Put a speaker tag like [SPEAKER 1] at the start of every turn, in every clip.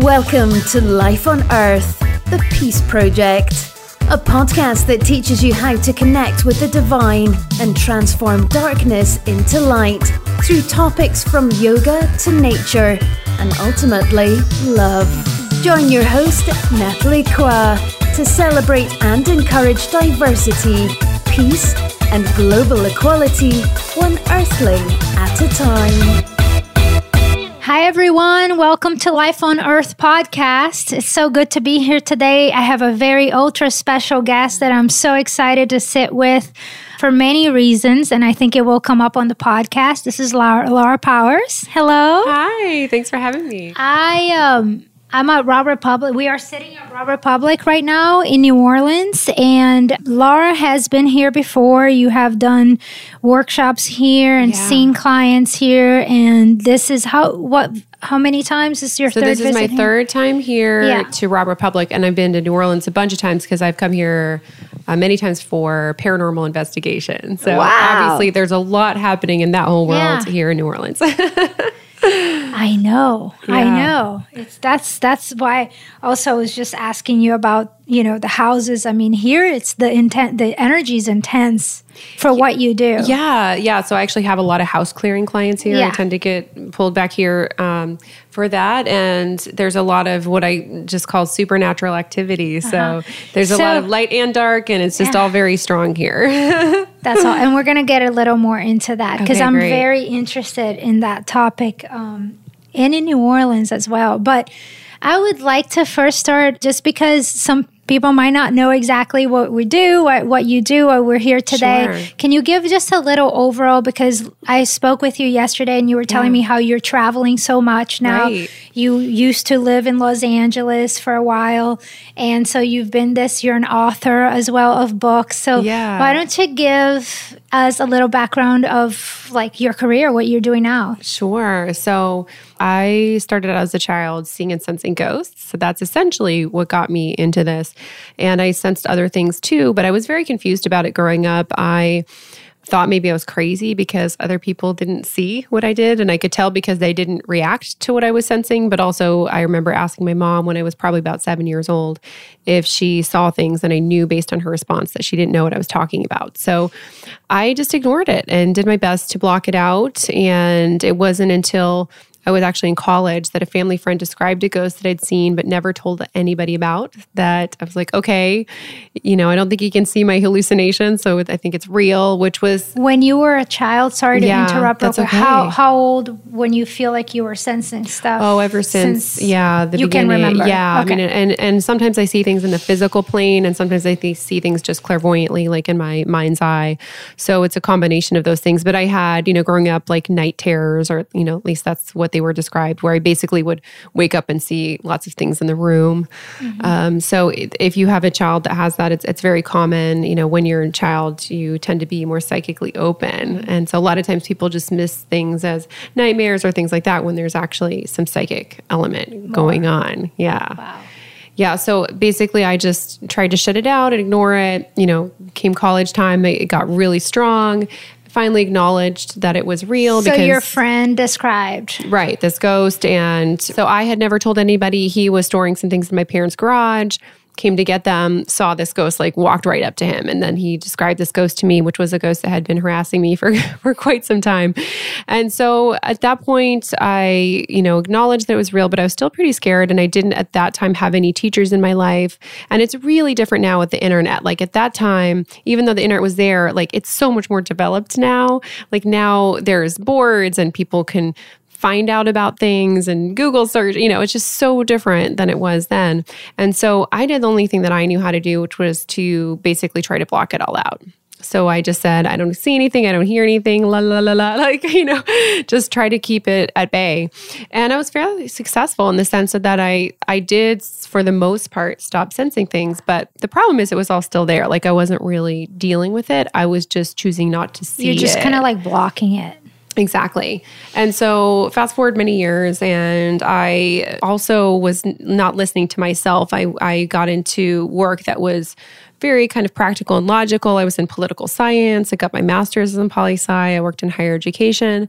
[SPEAKER 1] Welcome to Life on Earth, the Peace Project, a podcast that teaches you how to connect with the divine and transform darkness into light through topics from yoga to nature and ultimately love. Join your host, Natalie Kwa, to celebrate and encourage diversity, peace, and global equality, one earthling at a time.
[SPEAKER 2] Hi, everyone. Welcome to Life on Earth podcast. It's so good to be here today. I have a very ultra special guest that I'm so excited to sit with for many reasons, and I think it will come up on the podcast. This is Laura, Laura Powers. Hello.
[SPEAKER 3] Hi. Thanks for having me.
[SPEAKER 2] I um I'm at Rock Republic. We are sitting at Rock Republic right now in New Orleans, and Laura has been here before. You have done workshops here and yeah. seen clients here, and this is how what how many times is your
[SPEAKER 3] so
[SPEAKER 2] third?
[SPEAKER 3] this is my here? third time here yeah. to Rock Republic, and I've been to New Orleans a bunch of times because I've come here uh, many times for paranormal investigation. So wow. obviously, there's a lot happening in that whole world yeah. here in New Orleans.
[SPEAKER 2] I know. Yeah. I know. It's that's that's why also I was just asking you about, you know, the houses. I mean, here it's the intent the energy is intense for what you do.
[SPEAKER 3] Yeah, yeah. So I actually have a lot of house clearing clients here. Yeah. I tend to get pulled back here um, for that, and there's a lot of what I just call supernatural activity. So uh-huh. there's a so, lot of light and dark, and it's just yeah. all very strong here.
[SPEAKER 2] That's all, and we're gonna get a little more into that because okay, I'm great. very interested in that topic, um, and in New Orleans as well. But I would like to first start just because some people might not know exactly what we do, what, what you do, or we're here today. Sure. Can you give just a little overall? Because I spoke with you yesterday and you were telling yeah. me how you're traveling so much now. Right. You used to live in Los Angeles for a while. And so you've been this, you're an author as well of books. So yeah. why don't you give us a little background of like your career, what you're doing now?
[SPEAKER 3] Sure. So I started as a child seeing and sensing ghosts. So that's essentially what got me into this. And I sensed other things too, but I was very confused about it growing up. I thought maybe I was crazy because other people didn't see what I did. And I could tell because they didn't react to what I was sensing. But also, I remember asking my mom when I was probably about seven years old if she saw things. And I knew based on her response that she didn't know what I was talking about. So I just ignored it and did my best to block it out. And it wasn't until I was actually in college that a family friend described a ghost that I'd seen but never told anybody about. That I was like, okay, you know, I don't think you can see my hallucinations, so I think it's real. Which was
[SPEAKER 2] when you were a child. Sorry to yeah, interrupt. That's okay. How how old when you feel like you were sensing stuff?
[SPEAKER 3] Oh, ever since, since yeah,
[SPEAKER 2] the you beginning. can remember.
[SPEAKER 3] Yeah, okay. I mean, and and sometimes I see things in the physical plane, and sometimes I see things just clairvoyantly, like in my mind's eye. So it's a combination of those things. But I had, you know, growing up, like night terrors, or you know, at least that's what they were described, where I basically would wake up and see lots of things in the room. Mm-hmm. Um, so if you have a child that has that, it's it's very common. You know, when you're a child, you tend to be more psychically open, mm-hmm. and so a lot of times people just miss things as nightmares or things like that when there's actually some psychic element more. going on. Yeah. Wow yeah so basically i just tried to shut it out and ignore it you know came college time it got really strong finally acknowledged that it was real.
[SPEAKER 2] So because, your friend described.
[SPEAKER 3] Right, this ghost. And so I had never told anybody. He was storing some things in my parents' garage came to get them, saw this ghost, like walked right up to him. And then he described this ghost to me, which was a ghost that had been harassing me for, for quite some time. And so at that point, I, you know, acknowledged that it was real, but I was still pretty scared. And I didn't at that time have any teachers in my life. And it's really different now with the internet. Like at that time, even though the internet was there, like it's so much more developed now. Like now there's boards and people can find out about things and Google search. You know, it's just so different than it was then. And so I did the only thing that I knew how to do, which was to basically try to block it all out. So I just said, I don't see anything, I don't hear anything, la la la la, like, you know, just try to keep it at bay. And I was fairly successful in the sense of that I I did for the most part stop sensing things, but the problem is it was all still there. Like I wasn't really dealing with it. I was just choosing not to see
[SPEAKER 2] You're just kind of like blocking it.
[SPEAKER 3] Exactly. And so, fast forward many years, and I also was not listening to myself. I, I got into work that was very kind of practical and logical. I was in political science. I got my master's in poli sci. I worked in higher education.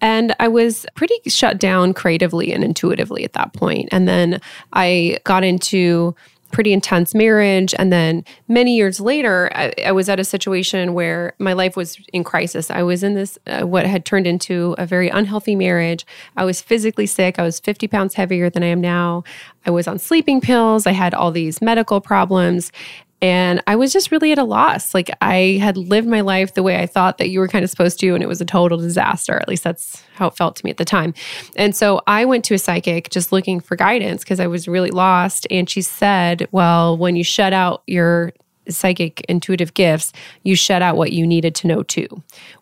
[SPEAKER 3] And I was pretty shut down creatively and intuitively at that point. And then I got into pretty intense marriage. And then many years later, I, I, was at a situation where my life was in crisis. I was in this, uh, what had turned into a very unhealthy marriage. I was physically sick. I was 50 pounds heavier than I am now. I was on sleeping pills. I had all these medical problems. And I was just really at a loss. Like I had lived my life the way I thought that you were kind of supposed to, and it was a total disaster. At least that's how it felt to me at the time. And so I went to a psychic just looking for guidance because I was really lost. And she said, Well, when you shut out your psychic intuitive gifts, you shut out what you needed to know too,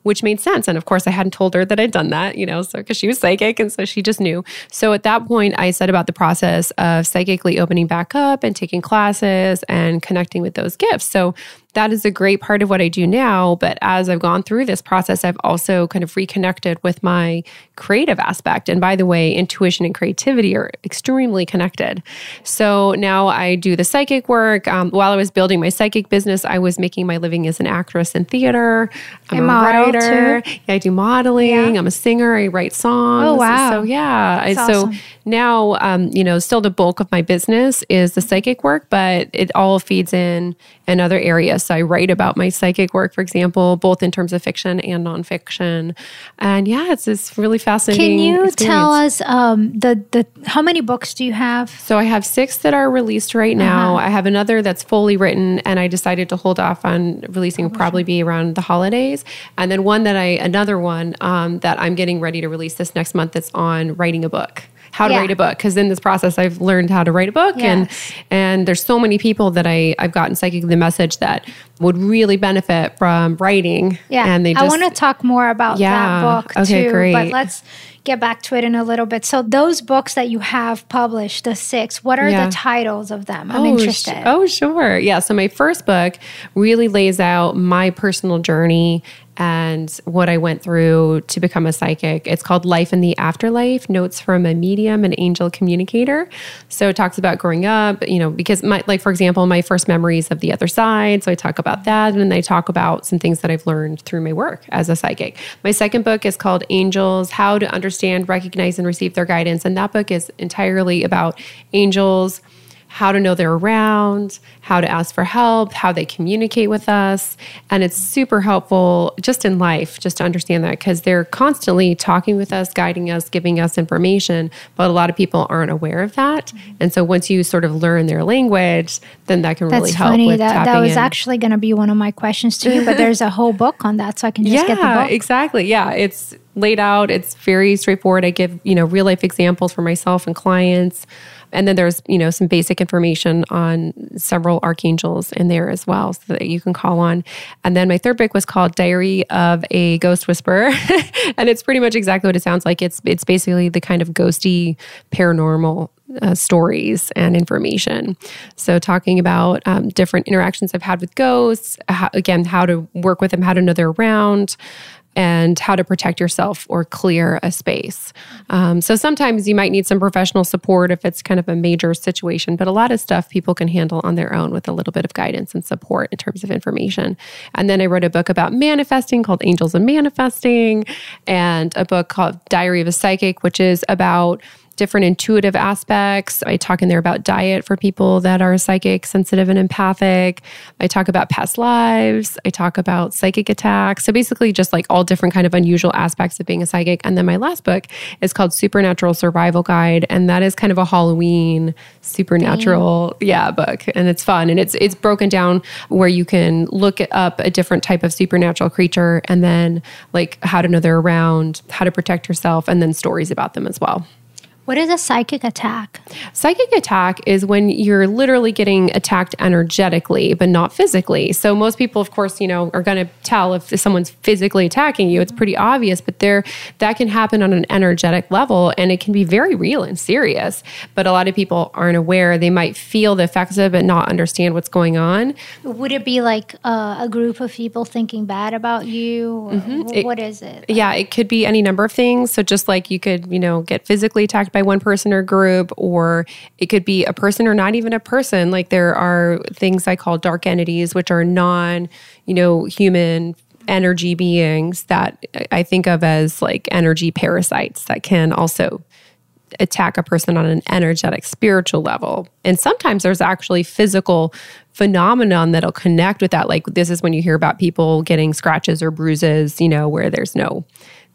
[SPEAKER 3] which made sense. And of course, I hadn't told her that I'd done that, you know, so because she was psychic and so she just knew. So at that point, I said about the process of psychically opening back up and taking classes and connecting with those gifts. So that is a great part of what I do now. But as I've gone through this process, I've also kind of reconnected with my creative aspect. And by the way, intuition and creativity are extremely connected. So now I do the psychic work. Um, while I was building my psychic business, I was making my living as an actress in theater. I'm and a writer. Too. Yeah, I do modeling. Yeah. I'm a singer. I write songs.
[SPEAKER 2] Oh, wow.
[SPEAKER 3] So, yeah. I, awesome. So now, um, you know, still the bulk of my business is the psychic work, but it all feeds in in other areas. So I write about my psychic work, for example, both in terms of fiction and nonfiction. And yeah, it's this really fascinating.
[SPEAKER 2] Can you
[SPEAKER 3] experience.
[SPEAKER 2] tell us um, the the how many books do you have?
[SPEAKER 3] So I have six that are released right now. Uh-huh. I have another that's fully written, and I decided to hold off on releasing. Oh, probably be around the holidays, and then one that I another one um, that I'm getting ready to release this next month. That's on writing a book how to yeah. write a book because in this process I've learned how to write a book yes. and and there's so many people that I I've gotten psychic the message that would really benefit from writing.
[SPEAKER 2] Yeah,
[SPEAKER 3] and
[SPEAKER 2] they just, I want to talk more about yeah, that book okay, too. Great. But let's get back to it in a little bit. So those books that you have published, the six, what are yeah. the titles of them? I'm oh, interested. Sh-
[SPEAKER 3] oh, sure. Yeah. So my first book really lays out my personal journey and what I went through to become a psychic. It's called Life in the Afterlife Notes from a Medium and Angel Communicator. So it talks about growing up, you know, because my, like, for example, my first memories of the other side. So I talk about that. And then I talk about some things that I've learned through my work as a psychic. My second book is called Angels How to Understand, Recognize, and Receive Their Guidance. And that book is entirely about angels how to know they're around, how to ask for help, how they communicate with us. And it's super helpful just in life, just to understand that because they're constantly talking with us, guiding us, giving us information. But a lot of people aren't aware of that. Mm-hmm. And so once you sort of learn their language, then that can
[SPEAKER 2] That's
[SPEAKER 3] really help.
[SPEAKER 2] That's Funny. that, that was in. actually going to be one of my questions to you, but there's a whole book on that. So I can just
[SPEAKER 3] yeah,
[SPEAKER 2] get the book.
[SPEAKER 3] Exactly. Yeah. It's laid out. It's very straightforward. I give, you know, real life examples for myself and clients. And then there's, you know, some basic information on several archangels in there as well so that you can call on. And then my third book was called Diary of a Ghost Whisperer. and it's pretty much exactly what it sounds like. It's it's basically the kind of ghosty paranormal uh, stories and information. So, talking about um, different interactions I've had with ghosts, how, again, how to work with them, how to know they're around, and how to protect yourself or clear a space. Um, so sometimes you might need some professional support if it's kind of a major situation, but a lot of stuff people can handle on their own with a little bit of guidance and support in terms of information. And then I wrote a book about manifesting called Angels and Manifesting, and a book called Diary of a Psychic, which is about different intuitive aspects. I talk in there about diet for people that are psychic, sensitive, and empathic. I talk about past lives. I talk about psychic attacks. So basically, just like all different kind of unusual aspects of being a psychic. And then my last book is called Supernatural Survival Guide, and that is kind of a Halloween supernatural Dang. yeah book, and it's fun and it's it's broken down where you can look up a different type of supernatural creature and then like how to know they're around, how to protect yourself, and then stories about them as well.
[SPEAKER 2] What is a psychic attack?
[SPEAKER 3] Psychic attack is when you're literally getting attacked energetically, but not physically. So most people, of course, you know, are going to tell if someone's physically attacking you. It's pretty obvious, but there that can happen on an energetic level, and it can be very real and serious. But a lot of people aren't aware. They might feel the effects of it, but not understand what's going on.
[SPEAKER 2] Would it be like uh, a group of people thinking bad about you? Mm-hmm. What is it?
[SPEAKER 3] Yeah, it could be any number of things. So just like you could, you know, get physically attacked by one person or group, or it could be a person or not even a person. Like there are things I call dark entities, which are non, you know, human energy beings that I think of as like energy parasites that can also attack a person on an energetic spiritual level and sometimes there's actually physical phenomenon that'll connect with that like this is when you hear about people getting scratches or bruises you know where there's no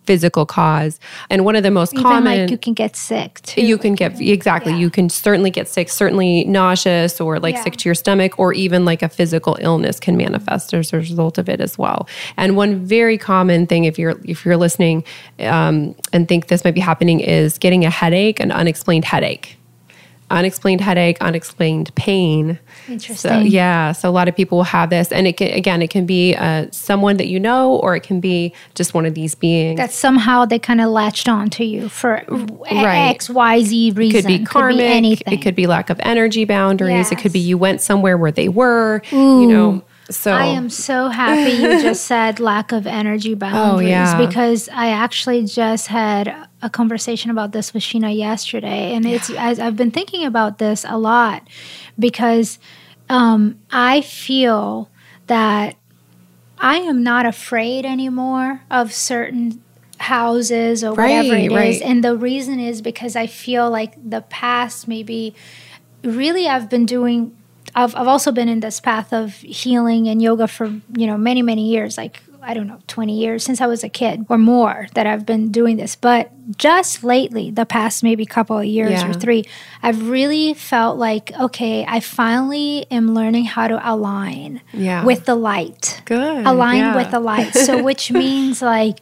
[SPEAKER 3] physical cause. And one of the most
[SPEAKER 2] Even
[SPEAKER 3] common
[SPEAKER 2] like you can get sick too.
[SPEAKER 3] You can get exactly. Yeah. You can certainly get sick, certainly nauseous or like yeah. sick to your stomach, or even like a physical illness can manifest as a result of it as well. And one very common thing, if you're if you're listening um, and think this might be happening, is getting a headache, an unexplained headache unexplained headache, unexplained pain.
[SPEAKER 2] Interesting.
[SPEAKER 3] So, yeah. So a lot of people will have this. And it can, again, it can be uh, someone that you know, or it can be just one of these beings.
[SPEAKER 2] That somehow they kind of latched on to you for right. X, Y, Z reason.
[SPEAKER 3] It could be karmic. Could be anything. It could be lack of energy boundaries. Yes. It could be you went somewhere where they were, Ooh. you know. So
[SPEAKER 2] I am so happy you just said lack of energy boundaries oh, yeah. because I actually just had a conversation about this with Sheena yesterday, and it's yeah. I've been thinking about this a lot because um, I feel that I am not afraid anymore of certain houses or right, whatever it right. is, and the reason is because I feel like the past maybe really I've been doing I've, I've also been in this path of healing and yoga for you know many many years like I don't know 20 years since I was a kid or more that I've been doing this but just lately the past maybe couple of years yeah. or 3 I've really felt like okay I finally am learning how to align yeah. with the light
[SPEAKER 3] good
[SPEAKER 2] align yeah. with the light so which means like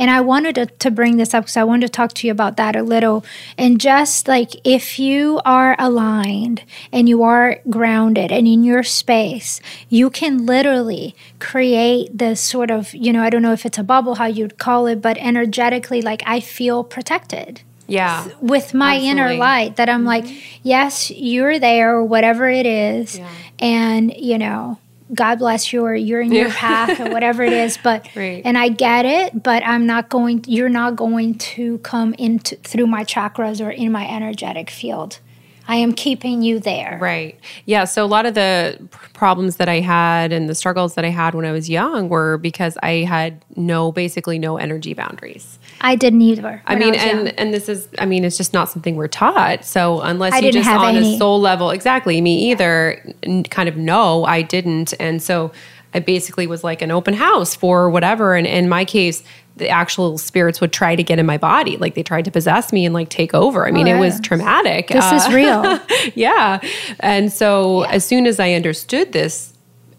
[SPEAKER 2] and I wanted to, to bring this up because I wanted to talk to you about that a little. And just like if you are aligned and you are grounded and in your space, you can literally create this sort of, you know, I don't know if it's a bubble, how you'd call it, but energetically, like I feel protected
[SPEAKER 3] yeah
[SPEAKER 2] with my absolutely. inner light that i'm like mm-hmm. yes you're there or whatever it is yeah. and you know God bless you or you're in your path or whatever it is but right. and I get it but I'm not going you're not going to come into through my chakras or in my energetic field I am keeping you there.
[SPEAKER 3] Right. Yeah. So a lot of the problems that I had and the struggles that I had when I was young were because I had no, basically no energy boundaries.
[SPEAKER 2] I didn't either.
[SPEAKER 3] I mean,
[SPEAKER 2] I
[SPEAKER 3] and
[SPEAKER 2] young.
[SPEAKER 3] and this is, I mean, it's just not something we're taught. So unless you just on any. a soul level, exactly, me either, kind of no, I didn't, and so I basically was like an open house for whatever. And in my case, the actual spirits would try to get in my body. Like they tried to possess me and like take over. I mean, oh, it was traumatic.
[SPEAKER 2] This uh, is real.
[SPEAKER 3] yeah. And so yeah. as soon as I understood this,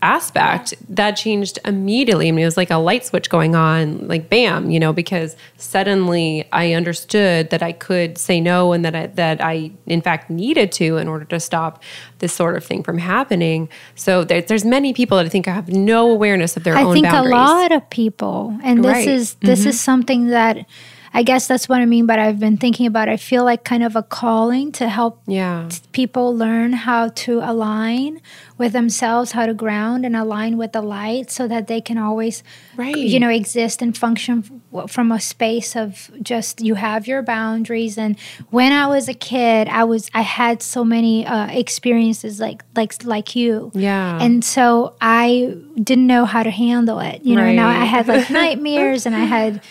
[SPEAKER 3] aspect that changed immediately. I mean, it was like a light switch going on, like bam, you know, because suddenly I understood that I could say no and that I, that I in fact needed to in order to stop this sort of thing from happening. So there, there's many people that I think have no awareness of their
[SPEAKER 2] I
[SPEAKER 3] own
[SPEAKER 2] think
[SPEAKER 3] boundaries.
[SPEAKER 2] a lot of people, and this right. is this mm-hmm. is something that I guess that's what I mean, but I've been thinking about I feel like kind of a calling to help
[SPEAKER 3] yeah.
[SPEAKER 2] people learn how to align with themselves, how to ground and align with the light so that they can always right. you know exist and function from a space of just you have your boundaries and when I was a kid, I was I had so many uh, experiences like like like you.
[SPEAKER 3] Yeah.
[SPEAKER 2] And so I didn't know how to handle it. You know, right. now I had like nightmares and I had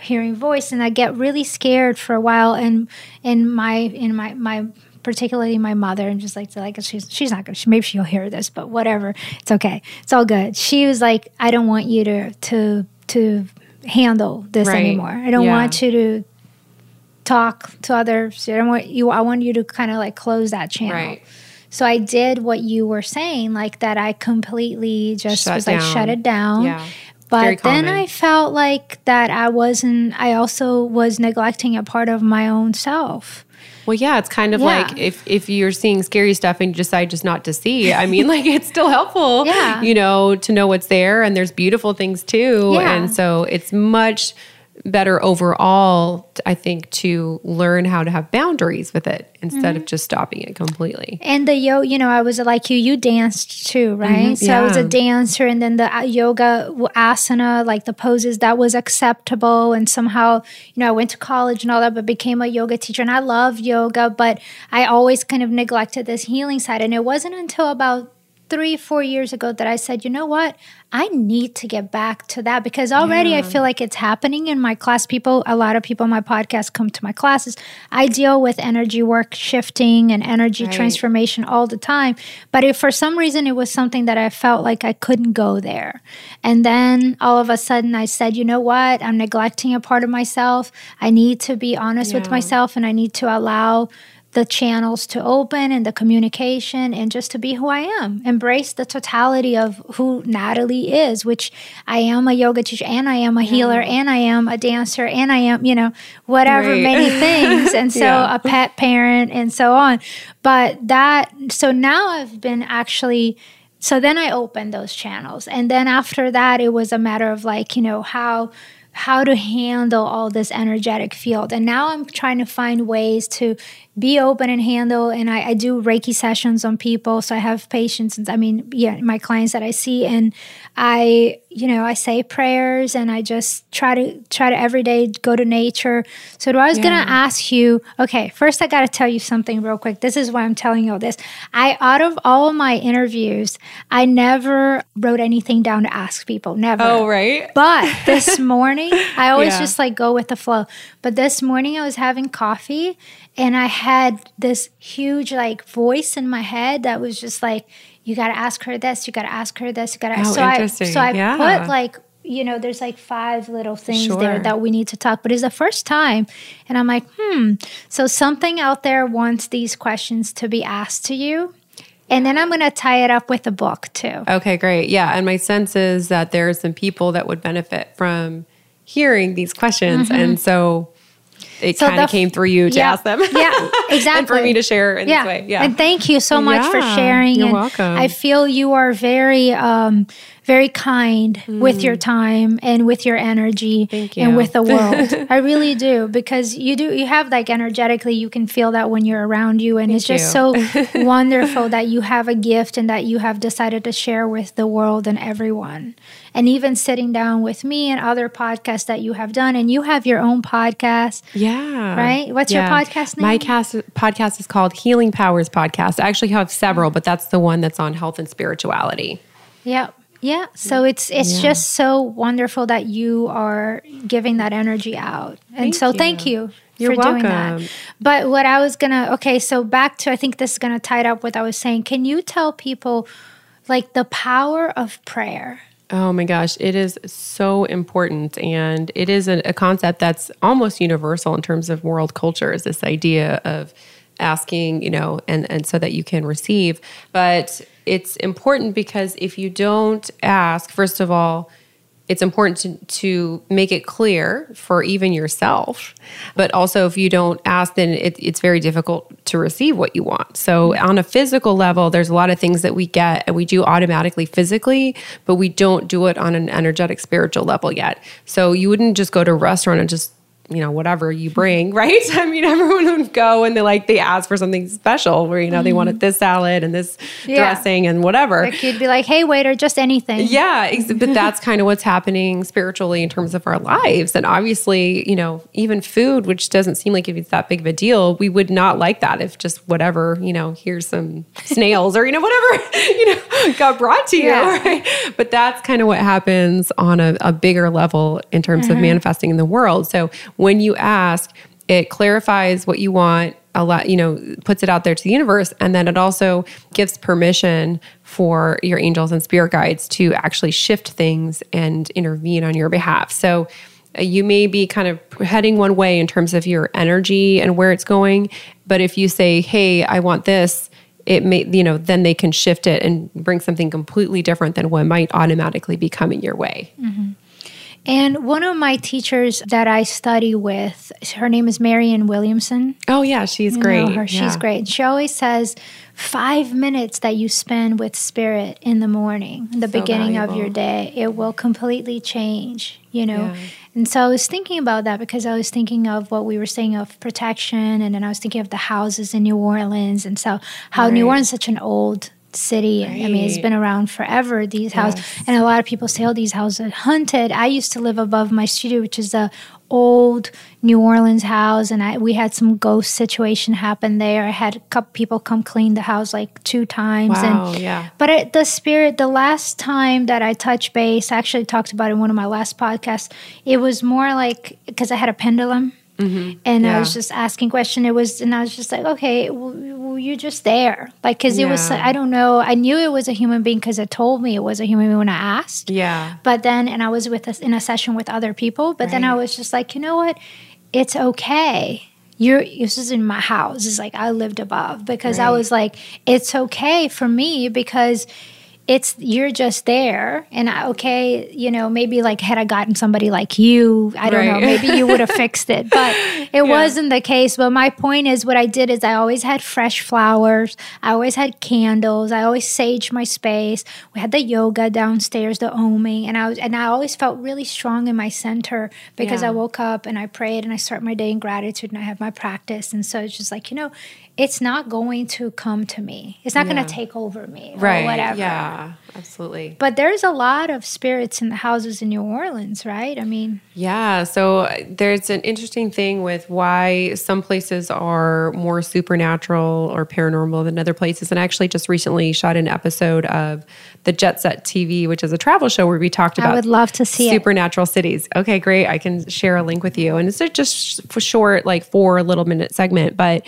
[SPEAKER 2] hearing voice and I get really scared for a while and in my in my my particularly my mother and just like to like she's she's not gonna she, maybe she'll hear this but whatever it's okay it's all good she was like I don't want you to to to handle this right. anymore I don't yeah. want you to talk to others I don't want you I want you to kind of like close that channel
[SPEAKER 3] right.
[SPEAKER 2] So I did what you were saying, like that I completely just shut was down. like shut it down.
[SPEAKER 3] Yeah.
[SPEAKER 2] But then I felt like that I wasn't, I also was neglecting a part of my own self.
[SPEAKER 3] Well, yeah, it's kind of yeah. like if if you're seeing scary stuff and you decide just not to see. I mean, like it's still helpful,
[SPEAKER 2] yeah.
[SPEAKER 3] you know, to know what's there and there's beautiful things too. Yeah. And so it's much better overall, I think, to learn how to have boundaries with it instead mm-hmm. of just stopping it completely.
[SPEAKER 2] And the yo, you know, I was like you, you danced too, right? Mm-hmm, so yeah. I was a dancer, and then the uh, yoga asana, like the poses, that was acceptable. And somehow, you know, I went to college and all that, but became a yoga teacher, and I love yoga, but I always kind of neglected this healing side. And it wasn't until about three, four years ago that I said, you know what? I need to get back to that because already yeah. I feel like it's happening in my class. People, a lot of people in my podcast come to my classes. I deal with energy work shifting and energy right. transformation all the time. But if for some reason it was something that I felt like I couldn't go there. And then all of a sudden I said, you know what? I'm neglecting a part of myself. I need to be honest yeah. with myself and I need to allow the channels to open and the communication and just to be who I am. Embrace the totality of who Natalie is, which I am a yoga teacher and I am a yeah. healer and I am a dancer and I am, you know, whatever right. many things. And so yeah. a pet parent and so on. But that, so now I've been actually. So then I opened those channels. And then after that, it was a matter of like, you know, how how to handle all this energetic field. And now I'm trying to find ways to be open and handle. And I, I, do Reiki sessions on people. So I have patients, I mean, yeah, my clients that I see, and I, you know, I say prayers and I just try to try to every day go to nature. So I was yeah. gonna ask you, okay, first I gotta tell you something real quick. This is why I'm telling you all this. I out of all of my interviews, I never wrote anything down to ask people. Never.
[SPEAKER 3] Oh, right.
[SPEAKER 2] But this morning, I always yeah. just like go with the flow. But this morning I was having coffee and I had this huge like voice in my head that was just like, you got to ask her this, you got to ask her this, you got to. Oh,
[SPEAKER 3] so.
[SPEAKER 2] I, so I
[SPEAKER 3] yeah.
[SPEAKER 2] put like, you know, there's like five little things sure. there that we need to talk, but it's the first time. And I'm like, hmm. So something out there wants these questions to be asked to you. And then I'm going to tie it up with a book too.
[SPEAKER 3] Okay, great. Yeah. And my sense is that there are some people that would benefit from hearing these questions. Mm-hmm. And so it so kind of came through you to
[SPEAKER 2] yeah,
[SPEAKER 3] ask them.
[SPEAKER 2] Yeah, exactly.
[SPEAKER 3] and for me to share in
[SPEAKER 2] yeah.
[SPEAKER 3] this way. Yeah.
[SPEAKER 2] And thank you so much yeah, for sharing.
[SPEAKER 3] You're
[SPEAKER 2] and
[SPEAKER 3] welcome.
[SPEAKER 2] I feel you are very um, very kind mm. with your mm. time and with your energy and with the world. I really do because you do you have like energetically you can feel that when you're around you and Thank it's just so wonderful that you have a gift and that you have decided to share with the world and everyone. And even sitting down with me and other podcasts that you have done and you have your own podcast.
[SPEAKER 3] Yeah.
[SPEAKER 2] Right? What's yeah. your podcast name?
[SPEAKER 3] My cast, podcast is called Healing Powers Podcast. I actually have several, but that's the one that's on health and spirituality.
[SPEAKER 2] Yep. Yeah. So it's it's yeah. just so wonderful that you are giving that energy out. And thank so you. thank you
[SPEAKER 3] You're
[SPEAKER 2] for
[SPEAKER 3] welcome.
[SPEAKER 2] doing that. But what I was gonna okay, so back to I think this is gonna tie it up with I was saying, can you tell people like the power of prayer?
[SPEAKER 3] Oh my gosh, it is so important. And it is a, a concept that's almost universal in terms of world culture, is this idea of asking, you know, and, and so that you can receive. But it's important because if you don't ask, first of all, it's important to, to make it clear for even yourself. But also, if you don't ask, then it, it's very difficult to receive what you want. So, on a physical level, there's a lot of things that we get and we do automatically physically, but we don't do it on an energetic spiritual level yet. So, you wouldn't just go to a restaurant and just you know whatever you bring right i mean everyone would go and they like they ask for something special where you know mm-hmm. they wanted this salad and this yeah. dressing and whatever
[SPEAKER 2] like you'd be like hey waiter just anything
[SPEAKER 3] yeah but that's kind of what's happening spiritually in terms of our lives and obviously you know even food which doesn't seem like it's that big of a deal we would not like that if just whatever you know here's some snails or you know whatever you know got brought to you yeah. right but that's kind of what happens on a, a bigger level in terms mm-hmm. of manifesting in the world so when you ask, it clarifies what you want a lot you know puts it out there to the universe and then it also gives permission for your angels and spirit guides to actually shift things and intervene on your behalf so uh, you may be kind of heading one way in terms of your energy and where it's going but if you say hey i want this it may you know then they can shift it and bring something completely different than what might automatically be coming your way
[SPEAKER 2] mm-hmm. And one of my teachers that I study with, her name is Marianne Williamson.
[SPEAKER 3] Oh yeah, she's
[SPEAKER 2] you
[SPEAKER 3] great.
[SPEAKER 2] Her. She's
[SPEAKER 3] yeah.
[SPEAKER 2] great. She always says five minutes that you spend with spirit in the morning, the so beginning valuable. of your day, it will completely change. You know. Yeah. And so I was thinking about that because I was thinking of what we were saying of protection, and then I was thinking of the houses in New Orleans, and so how right. New Orleans is such an old city. Right. I mean, it's been around forever, these yes. houses. And a lot of people say, oh, these houses are haunted. I used to live above my studio, which is a old New Orleans house, and I, we had some ghost situation happen there. I had a couple people come clean the house like two times.
[SPEAKER 3] Wow, and, yeah.
[SPEAKER 2] But it, the spirit, the last time that I touched base, I actually talked about it in one of my last podcasts. It was more like because I had a pendulum Mm-hmm. And yeah. I was just asking question. It was, and I was just like, okay, well, well you're just there, like, because yeah. it was. I don't know. I knew it was a human being because it told me it was a human being when I asked.
[SPEAKER 3] Yeah.
[SPEAKER 2] But then, and I was with us in a session with other people. But right. then I was just like, you know what? It's okay. You're this is in my house. It's like I lived above because right. I was like, it's okay for me because it's you're just there. And I, okay you know maybe like had i gotten somebody like you i don't right. know maybe you would have fixed it. But it yeah. wasn't the case. But my point is what i did is i always had fresh flowers. I always had candles. I always saged my space. We had the yoga downstairs the oming. And i was and i always felt really strong in my center because yeah. i woke up and i prayed and i start my day in gratitude and i have my practice. And so it's just like you know it's not going to come to me. It's not yeah. going to take over me right. whatever.
[SPEAKER 3] Yeah, absolutely.
[SPEAKER 2] But there's a lot of spirits in the houses in New Orleans, right? I mean,
[SPEAKER 3] yeah. So there's an interesting thing with why some places are more supernatural or paranormal than other places. And I actually just recently shot an episode of the Jet Set TV, which is a travel show where we talked about. I
[SPEAKER 2] would love to see
[SPEAKER 3] supernatural
[SPEAKER 2] it.
[SPEAKER 3] cities. Okay, great. I can share a link with you, and it's just for short, like four little minute segment, but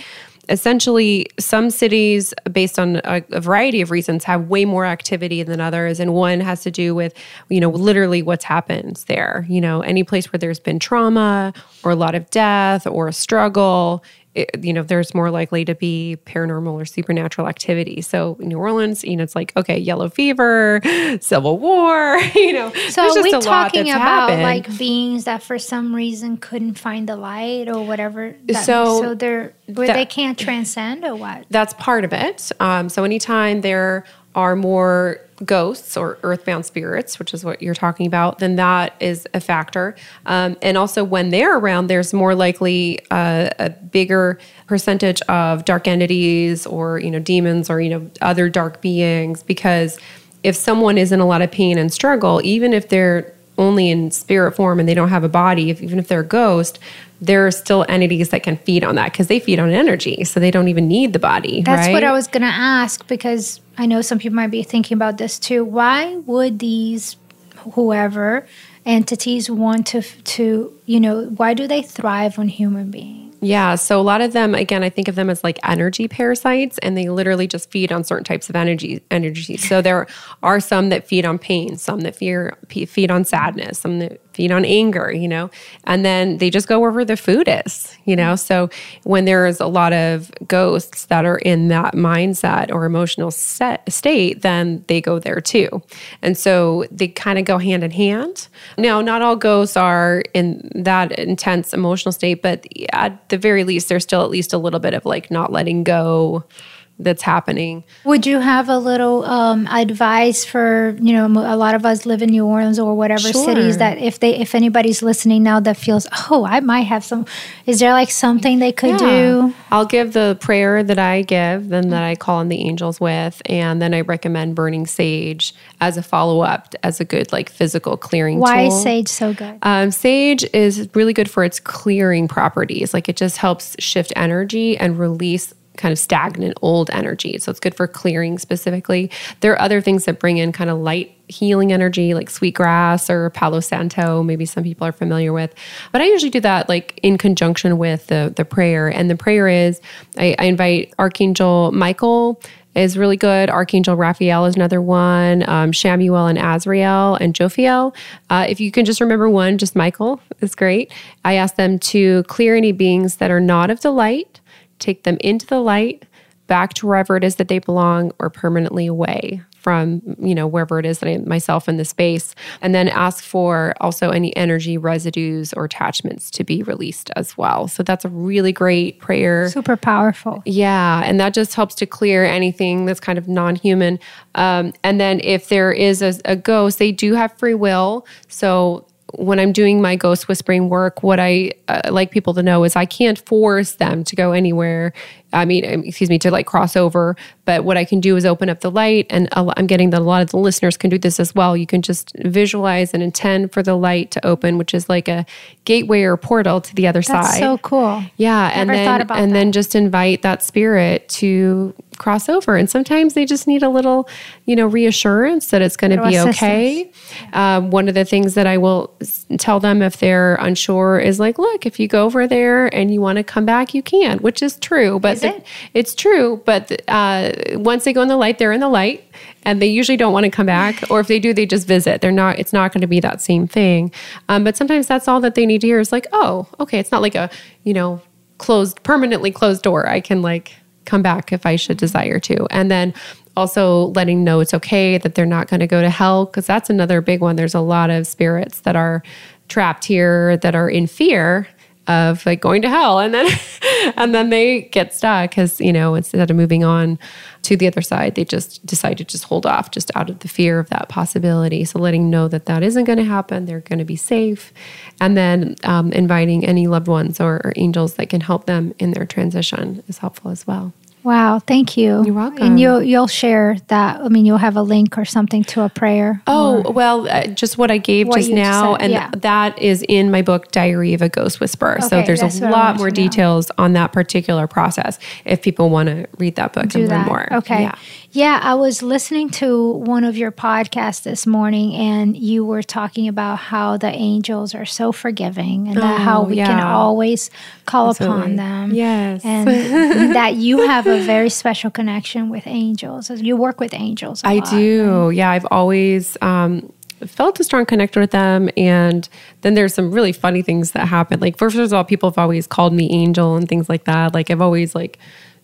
[SPEAKER 3] essentially some cities based on a, a, variety of reasons have way more activity than others and one has to do with you know literally what's happened there. You know any place where there's been trauma or a lot of death or a struggle it, you know, there's more likely to be paranormal or supernatural activity. So New Orleans, you know, it's like okay, yellow fever, civil war, you know.
[SPEAKER 2] So are we talking about happened. like beings that for some reason couldn't find the light or whatever? That, so so they're that, they can't transcend or what?
[SPEAKER 3] That's part of it. Um, so anytime there are more ghosts or earthbound spirits, which is what you're talking about, then that is a factor. Um, and also, when they're around, there's more likely uh, a bigger percentage of dark entities or you know demons or you know other dark beings because if someone is in a lot of pain and struggle, even if they're only in spirit form and they don't have a body, if, even if they're a ghost, there are still entities that can feed on that because they feed on energy. So they don't even need the body.
[SPEAKER 2] That's
[SPEAKER 3] right?
[SPEAKER 2] what I was going to ask because I know some people might be thinking about this too. Why would these, whoever, entities want to, to you know, why do they thrive on human beings?
[SPEAKER 3] Yeah. So a lot of them, again, I think of them as like energy parasites, and they literally just feed on certain types of energy. Energy. So there are some that feed on pain, some that fear, feed on sadness, some that feed on anger, you know, and then they just go wherever the food is, you know. So when there's a lot of ghosts that are in that mindset or emotional set, state, then they go there too. And so they kind of go hand in hand. Now, not all ghosts are in that intense emotional state, but at the very least, there's still at least a little bit of like not letting go that's happening.
[SPEAKER 2] Would you have a little um, advice for you know a lot of us live in New Orleans or whatever sure. cities that if they if anybody's listening now that feels oh I might have some is there like something they could yeah. do?
[SPEAKER 3] I'll give the prayer that I give, then that I call on the angels with, and then I recommend burning sage as a follow up as a good like physical clearing.
[SPEAKER 2] Why
[SPEAKER 3] tool.
[SPEAKER 2] is sage so good?
[SPEAKER 3] Um, sage is really good for its clearing properties. Like it just helps shift energy and release kind of stagnant old energy. So it's good for clearing specifically. There are other things that bring in kind of light healing energy like sweetgrass or palo santo maybe some people are familiar with but i usually do that like in conjunction with the the prayer and the prayer is i, I invite archangel michael is really good. Archangel Raphael is another one. Um, Chamuel and Azrael and Jophiel. Uh, if you can just remember one, just Michael is great. I ask them to clear any beings that are not of the light, take them into the light, back to wherever it is that they belong, or permanently away from you know wherever it is that I myself in the space, and then ask for also any energy residues or attachments to be released as well. So that's a really great prayer.
[SPEAKER 2] Super powerful.
[SPEAKER 3] Yeah, and that just helps to clear anything that's kind of non-human. Um, and then if there is a, a ghost, they do have free will, so when I'm doing my ghost whispering work, what I uh, like people to know is I can't force them to go anywhere. I mean, um, excuse me, to like cross over. But what I can do is open up the light, and I'm getting that a lot of the listeners can do this as well. You can just visualize and intend for the light to open, which is like a gateway or portal to the other
[SPEAKER 2] That's
[SPEAKER 3] side.
[SPEAKER 2] So cool.
[SPEAKER 3] Yeah,
[SPEAKER 2] Never
[SPEAKER 3] and then and
[SPEAKER 2] that.
[SPEAKER 3] then just invite that spirit to cross over. And sometimes they just need a little, you know, reassurance that it's going to be assistance. okay. Um, one of the things that I will tell them if they're unsure is like, look, if you go over there and you want to come back, you can, which is true. But
[SPEAKER 2] the, it?
[SPEAKER 3] it's true. But uh, once they go in the light, they're in the light. And they usually don't want to come back, or if they do, they just visit. They're not. It's not going to be that same thing. Um, but sometimes that's all that they need to hear is like, oh, okay. It's not like a you know closed permanently closed door. I can like come back if I should desire to. And then also letting know it's okay that they're not going to go to hell because that's another big one. There's a lot of spirits that are trapped here that are in fear of like going to hell. And then and then they get stuck because you know instead of moving on to the other side they just decide to just hold off just out of the fear of that possibility. So letting know that that isn't going to happen they're going to be safe. And then um, inviting any loved ones or, or angels that can help them in their transition is helpful as well
[SPEAKER 2] Wow, thank you.
[SPEAKER 3] You're welcome.
[SPEAKER 2] And you'll you'll share that. I mean, you'll have a link or something to a prayer.
[SPEAKER 3] Oh well, uh, just what I gave what just now, and yeah. that is in my book, Diary of a Ghost Whisperer. Okay, so there's a lot more details on that particular process. If people want to read that book
[SPEAKER 2] Do
[SPEAKER 3] and
[SPEAKER 2] that.
[SPEAKER 3] learn more,
[SPEAKER 2] okay. Yeah. yeah, I was listening to one of your podcasts this morning, and you were talking about how the angels are so forgiving, and oh, how we yeah. can always call Absolutely. upon them.
[SPEAKER 3] Yes,
[SPEAKER 2] and that you have a very special connection with angels. You work with angels.
[SPEAKER 3] I
[SPEAKER 2] lot,
[SPEAKER 3] do. Right? Yeah, I've always um, felt a strong connection with them. And then there's some really funny things that happen. Like first of all, people have always called me angel and things like that. Like I've always like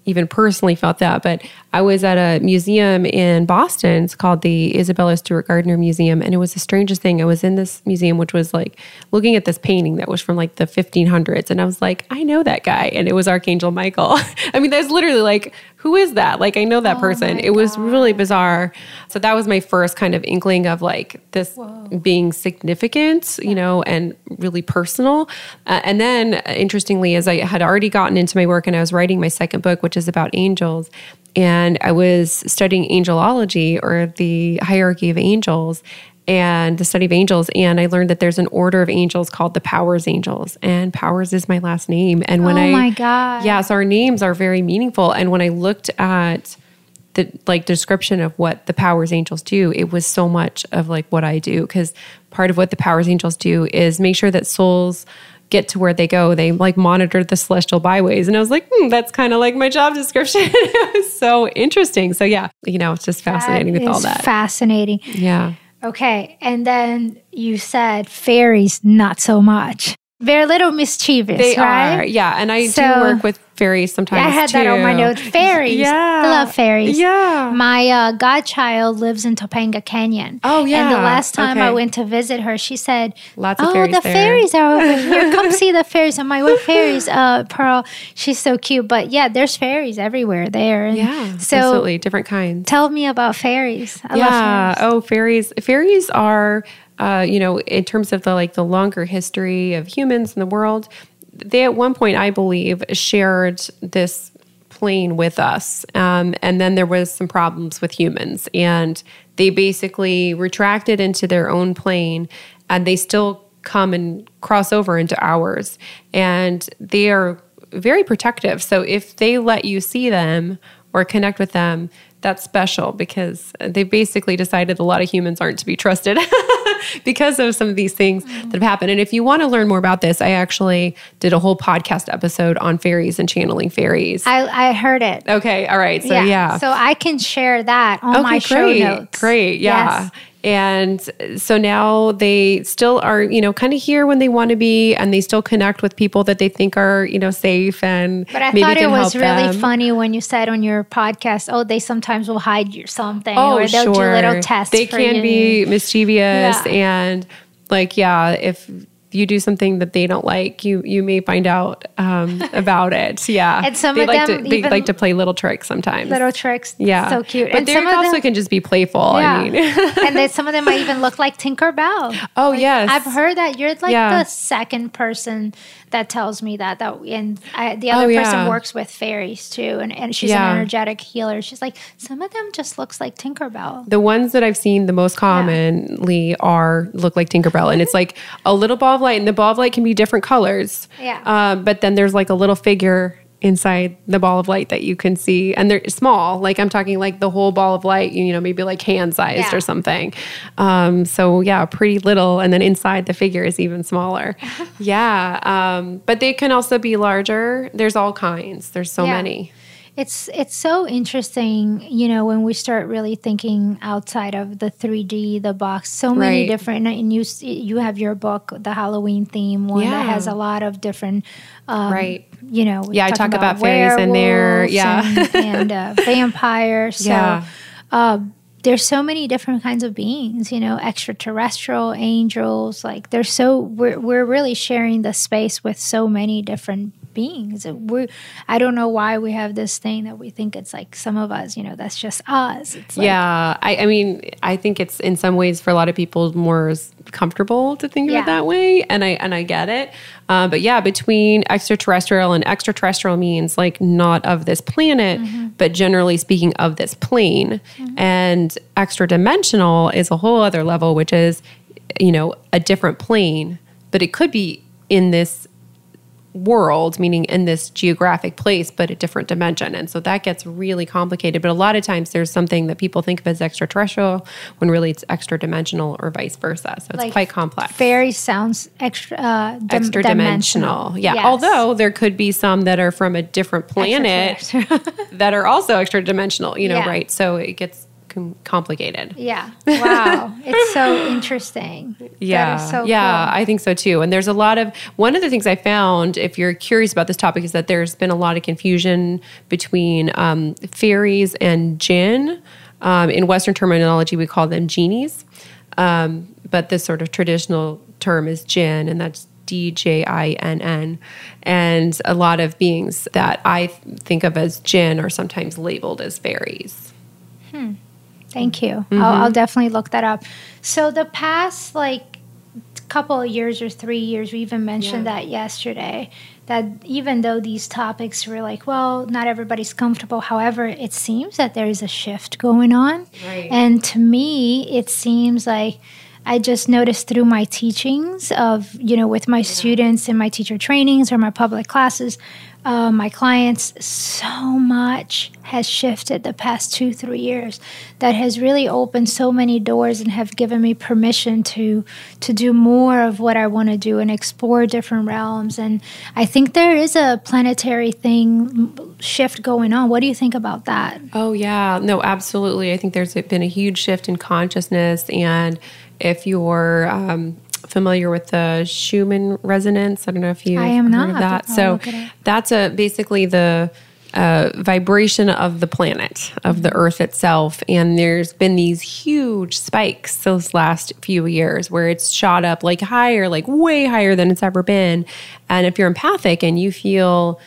[SPEAKER 3] even personally felt that. But I was at a museum in Boston. It's called the Isabella Stewart Gardner Museum. And it was the strangest thing. I was in this museum, which was like looking at this painting that was from like the 1500s. And I was like, I know that guy. And it was Archangel Michael. I mean, that's literally like who is that? Like, I know that oh person. It was really bizarre. So that was my first kind of inkling of like this Whoa. being significant, you know, and really personal. Uh, and then, uh, interestingly, as I had already gotten into my work and I was writing my second book, which is about angels, and I was studying angelology or the hierarchy of angels and the study of angels and i learned that there's an order of angels called the powers angels and powers is my last name. And when I
[SPEAKER 2] oh
[SPEAKER 3] i
[SPEAKER 2] my god.
[SPEAKER 3] Yes our names are very meaningful and when i looked at the like description of what the powers angels do it was so much of like what i do because part of what the powers angels do is make sure that souls get to where they go. They like monitor the celestial byways and i was like hmm, that's kind of like my job description. It was so interesting. So yeah you know it's just fascinating
[SPEAKER 2] that
[SPEAKER 3] with all that.
[SPEAKER 2] fascinating.
[SPEAKER 3] Yeah
[SPEAKER 2] Okay. And then you said fairies, not so much. Very little mischievous,
[SPEAKER 3] they
[SPEAKER 2] right?
[SPEAKER 3] Are, yeah. And I so, do work with fairies sometimes.
[SPEAKER 2] Yeah, I had
[SPEAKER 3] too.
[SPEAKER 2] that on my notes. Fairies. Yeah. I love fairies.
[SPEAKER 3] Yeah.
[SPEAKER 2] My uh, godchild lives in Topanga Canyon.
[SPEAKER 3] Oh, yeah.
[SPEAKER 2] And the last time okay. I went to visit her, she said,
[SPEAKER 3] Lots of
[SPEAKER 2] oh,
[SPEAKER 3] fairies
[SPEAKER 2] the
[SPEAKER 3] there.
[SPEAKER 2] fairies are over here. Come see the fairies. I'm like, what fairies? Uh, Pearl, she's so cute. But yeah, there's fairies everywhere there.
[SPEAKER 3] And yeah, so absolutely. Different kinds.
[SPEAKER 2] Tell me about fairies. I
[SPEAKER 3] yeah.
[SPEAKER 2] love fairies.
[SPEAKER 3] Oh, fairies. Fairies are, uh, you know, in terms of the like the longer history of humans in the world, they at one point, I believe, shared this plane with us. Um, and then there was some problems with humans, and they basically retracted into their own plane, and they still come and cross over into ours. And they are very protective. So if they let you see them or connect with them, that's special because they basically decided a lot of humans aren't to be trusted because of some of these things mm-hmm. that have happened. And if you want to learn more about this, I actually did a whole podcast episode on fairies and channeling fairies.
[SPEAKER 2] I, I heard it.
[SPEAKER 3] Okay. All right. So, yeah. yeah.
[SPEAKER 2] So I can share that on okay, my
[SPEAKER 3] great,
[SPEAKER 2] show notes.
[SPEAKER 3] Great. Yeah. Yes. And so now they still are, you know, kind of here when they want to be, and they still connect with people that they think are, you know, safe and.
[SPEAKER 2] But I thought it was really them. funny when you said on your podcast, "Oh, they sometimes will hide you something,
[SPEAKER 3] oh,
[SPEAKER 2] or they'll
[SPEAKER 3] sure.
[SPEAKER 2] do little tests."
[SPEAKER 3] They can
[SPEAKER 2] you.
[SPEAKER 3] be mischievous yeah. and, like, yeah, if you do something that they don't like, you you may find out um, about it. Yeah,
[SPEAKER 2] and some
[SPEAKER 3] they
[SPEAKER 2] of
[SPEAKER 3] like
[SPEAKER 2] them
[SPEAKER 3] to, they like to play little tricks sometimes.
[SPEAKER 2] Little tricks,
[SPEAKER 3] yeah,
[SPEAKER 2] so cute.
[SPEAKER 3] But
[SPEAKER 2] and
[SPEAKER 3] they
[SPEAKER 2] some
[SPEAKER 3] also
[SPEAKER 2] them,
[SPEAKER 3] can just be playful. Yeah. I mean,
[SPEAKER 2] and then some of them might even look like Tinkerbell.
[SPEAKER 3] Oh
[SPEAKER 2] like,
[SPEAKER 3] yes,
[SPEAKER 2] I've heard that you're like yeah. the second person that tells me that. That and I, the other
[SPEAKER 3] oh,
[SPEAKER 2] person works with fairies too, and, and she's
[SPEAKER 3] Yeah.
[SPEAKER 2] an energetic healer. She's like some of them just looks like Tinkerbell.
[SPEAKER 3] The ones that I've seen the most commonly are look like Tinkerbell, and it's like a little ball of light, and the ball of light can be different colors.
[SPEAKER 2] Yeah.
[SPEAKER 3] Um, but then there's like a little figure inside the ball of light that you can see, and they're small. Like I'm talking like the whole ball of light, you know, maybe like hand sized
[SPEAKER 2] Yeah.
[SPEAKER 3] or something. Um, so yeah, pretty little, and then inside the figure is even smaller. yeah. Um, but they can also be larger. There's all kinds. There's so
[SPEAKER 2] Yeah.
[SPEAKER 3] many.
[SPEAKER 2] It's it's so interesting, you know, when we start really thinking outside of the 3D, the box. So many
[SPEAKER 3] Right.
[SPEAKER 2] different, and you you have your book, the Halloween theme one that has a lot of different, um,
[SPEAKER 3] Right.
[SPEAKER 2] You know, we
[SPEAKER 3] Yeah, I
[SPEAKER 2] talk
[SPEAKER 3] talk about fairies in there, yeah.
[SPEAKER 2] and, and uh, vampires. So,
[SPEAKER 3] Yeah.
[SPEAKER 2] uh, there's so many different kinds of beings, you know, extraterrestrial angels. Like there's so we're we're really sharing the space with so many different beings. We I don't know why we have this thing that we think it's like some of us, you know, that's just us. It's like,
[SPEAKER 3] yeah, I, I mean, I think it's in some ways for a lot of people more comfortable to think of
[SPEAKER 2] Yeah.
[SPEAKER 3] it that way, and I and I get it. Uh, but yeah, between extraterrestrial and extraterrestrial means like not of this planet,
[SPEAKER 2] Mm-hmm.
[SPEAKER 3] but generally speaking of this plane, and extra dimensional is a whole other level, which is you know a different plane, but it could be in this world, meaning in this geographic place, but a different dimension. And so that gets really complicated. But a lot of times there's something that people think of as extraterrestrial when really it's extra dimensional or vice versa. So it's
[SPEAKER 2] Like
[SPEAKER 3] quite complex.
[SPEAKER 2] Fairy sounds extra uh, dim-
[SPEAKER 3] Extra dimensional. Yeah.
[SPEAKER 2] Yes.
[SPEAKER 3] Although there could be some that are from a different planet that are also extra dimensional, you know,
[SPEAKER 2] Yeah.
[SPEAKER 3] right? So it gets com- complicated.
[SPEAKER 2] yeah. Wow. it's so interesting.
[SPEAKER 3] Yeah.
[SPEAKER 2] That is so
[SPEAKER 3] yeah,
[SPEAKER 2] cool.
[SPEAKER 3] I think so too. And there's a lot of one of the things I found, if you're curious about this topic, is that there's been a lot of confusion between um, fairies and jinn. Um, in Western terminology, we call them genies, um, but the sort of traditional term is jinn, and that's D J I N N. And a lot of beings that I think of as jinn are sometimes labeled as fairies.
[SPEAKER 2] Thank you.
[SPEAKER 3] Mm-hmm.
[SPEAKER 2] I'll, I'll definitely look that up. So the past like couple of years or three years, we even mentioned
[SPEAKER 3] Yeah.
[SPEAKER 2] that yesterday. That even though these topics were like, well, not everybody's comfortable. However, it seems that there is a shift going on,
[SPEAKER 3] Right.
[SPEAKER 2] and to me, it seems like. I just noticed through my teachings of, you know, with my students and my teacher trainings or my public classes, uh, my clients, so much has shifted the past two, three years that has really opened so many doors and have given me permission to to do more of what I want to do and explore different realms. And I think there is a planetary thing shift going on. What do you think about that?
[SPEAKER 3] Oh, yeah. No, absolutely. I think there's been a huge shift in consciousness. And if you're um, familiar with the Schumann resonance, I don't know if you
[SPEAKER 2] I am
[SPEAKER 3] heard
[SPEAKER 2] not,
[SPEAKER 3] of that. so
[SPEAKER 2] look it up.
[SPEAKER 3] that's a basically the uh, vibration of the planet, of the Earth itself. And there's been these huge spikes those last few years where it's shot up like higher, like way higher than it's ever been. And if you're empathic and you feel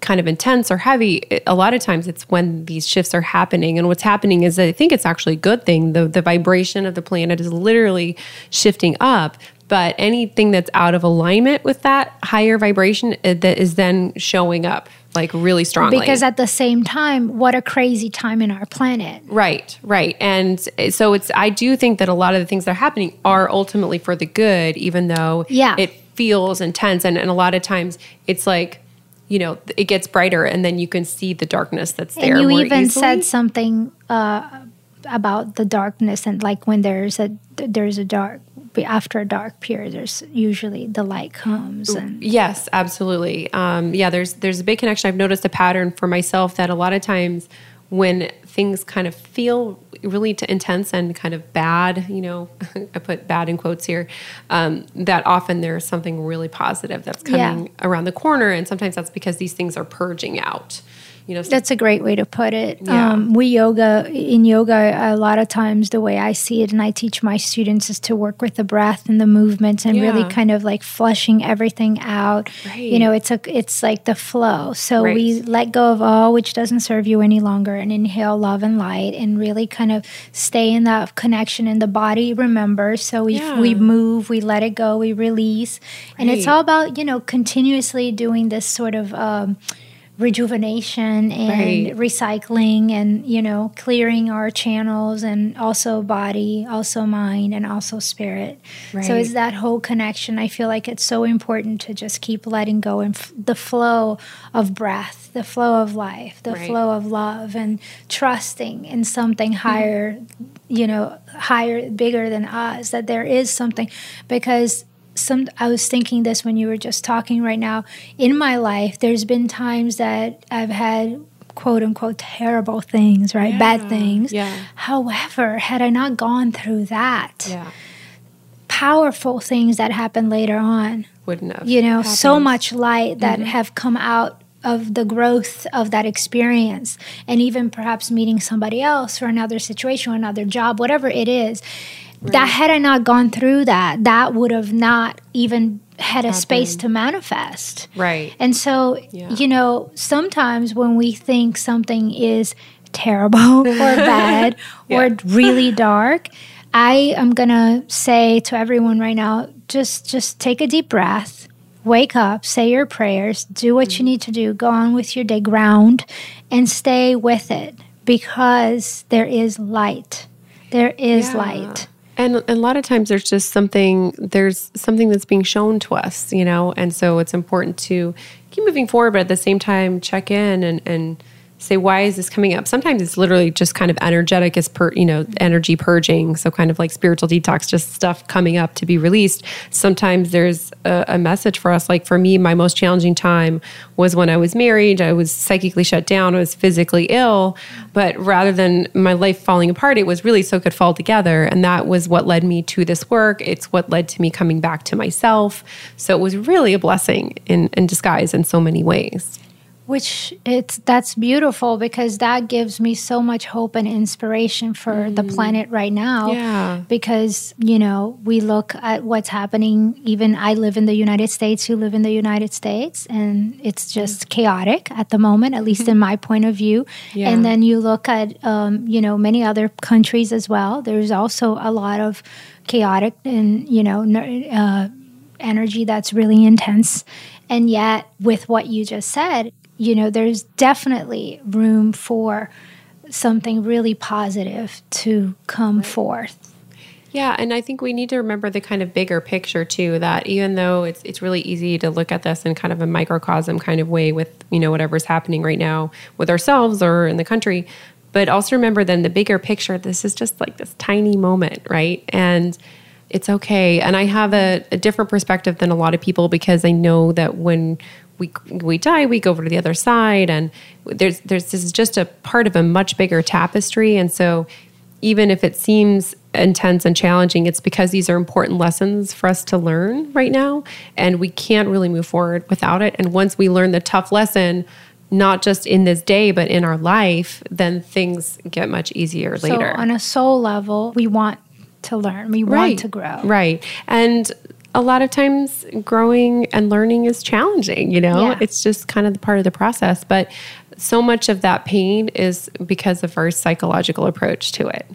[SPEAKER 3] kind of intense or heavy, a lot of times it's when these shifts are happening. And what's happening is I think it's actually a good thing. The the vibration of the planet is literally shifting up. But anything that's out of alignment with that higher vibration uh, that is then showing up like really strongly.
[SPEAKER 2] Because at the same time, what a crazy time in our planet.
[SPEAKER 3] Right, right. And so it's I do think that a lot of the things that are happening are ultimately for the good, even though
[SPEAKER 2] Yeah.
[SPEAKER 3] it feels intense. And, and a lot of times it's like, you know, it gets brighter and then you can see the darkness that's there.
[SPEAKER 2] and you even
[SPEAKER 3] easily.
[SPEAKER 2] said something uh, about the darkness and like when there's a there's a dark after a dark period there's usually the light comes and
[SPEAKER 3] Yes, absolutely. Um, yeah, there's there's a big connection. I've noticed a pattern for myself that a lot of times when things kind of feel really intense and kind of bad, you know, I put bad in quotes here, um, that often there's something really positive that's
[SPEAKER 2] Yeah.
[SPEAKER 3] coming around the corner, and sometimes that's because these things are purging out. You know
[SPEAKER 2] that's a great way to put it yeah. um, we yoga in yoga a lot of times the way i see it and i teach my students is to work with the breath and the movements and yeah. really kind of like flushing everything out right. you know it's a it's like the flow so right. we let go of all which doesn't serve you any longer and inhale love and light and really kind of stay in that connection in the body remembers so we yeah. we move we let it go we release right. and it's all about you know continuously doing this sort of um, rejuvenation and right. recycling and you know clearing our channels and also body also mind and also spirit right. so it's that whole connection i feel like it's so important to just keep letting go and f- the flow of breath the flow of life the right. flow of love and trusting in something mm-hmm. higher mm-hmm. you know higher bigger than us that there is something because some I was thinking this when you were just talking right now. In my life, there's been times that I've had quote unquote terrible things, right? Yeah, Bad things.
[SPEAKER 3] Yeah.
[SPEAKER 2] However, had I not gone through that, yeah. powerful things that happened later on
[SPEAKER 3] wouldn't have.
[SPEAKER 2] You know, happened. so much light that mm-hmm. have come out of the growth of that experience and even perhaps meeting somebody else or another situation or another job whatever it is Right. That had I not gone through that, that would have not even had a space to manifest.
[SPEAKER 3] Right.
[SPEAKER 2] And so, yeah. you know, sometimes when we think something is terrible or bad yeah. or really dark, I am going to say to everyone right now, just just take a deep breath. Wake up, say your prayers, do what mm-hmm. you need to do, go on with your day, ground, and stay with it because there is light. There is yeah. light.
[SPEAKER 3] And, a lot of times there's just something there's something that's being shown to us, you know, and so it's important to keep moving forward, but at the same time check in and and say why is this coming up? Sometimes it's literally just kind of energetic as per you know energy purging. So kind of like spiritual detox just stuff coming up to be released. Sometimes there's a, a, message for us. Like for me my most challenging time was when i was married. I was psychically shut down. I was physically ill. But rather than my life falling apart it was really so it could fall together. And that was what led me to this work. It's what led to me coming back to myself. So it was really a blessing in, in disguise in so many ways
[SPEAKER 2] which it's that's beautiful because that gives me so much hope and inspiration for mm. the planet right now
[SPEAKER 3] yeah.
[SPEAKER 2] because you know we look at what's happening even i live in the united states you live in the united states and it's just mm. chaotic at the moment at least in my point of view yeah. and then you look at um, you know many other countries as well there's also a lot of chaotic and you know uh, energy that's really intense and yet with what you just said you know, there's definitely room for something really positive to come right. forth.
[SPEAKER 3] Yeah, and I think we need to remember the kind of bigger picture too. That even though it's it's really easy to look at this in kind of a microcosm kind of way with you know whatever's happening right now with ourselves or in the country, but also remember then the bigger picture. This is just like this tiny moment, right? And it's okay. And I have a, a different perspective than a lot of people because I know that when we we die, we go over to the other side, and there's there's this is just a part of a much bigger tapestry. And so, even if it seems intense and challenging, it's because these are important lessons for us to learn right now, and we can't really move forward without it. And once we learn the tough lesson, not just in this day, but in our life, then things get much easier
[SPEAKER 2] so
[SPEAKER 3] later.
[SPEAKER 2] On a soul level, we want to learn, we right. want to grow.
[SPEAKER 3] Right. And a lot of times growing and learning is challenging, you know? Yeah. It's just kind of the part of the process. But so much of that pain is because of our psychological approach to it.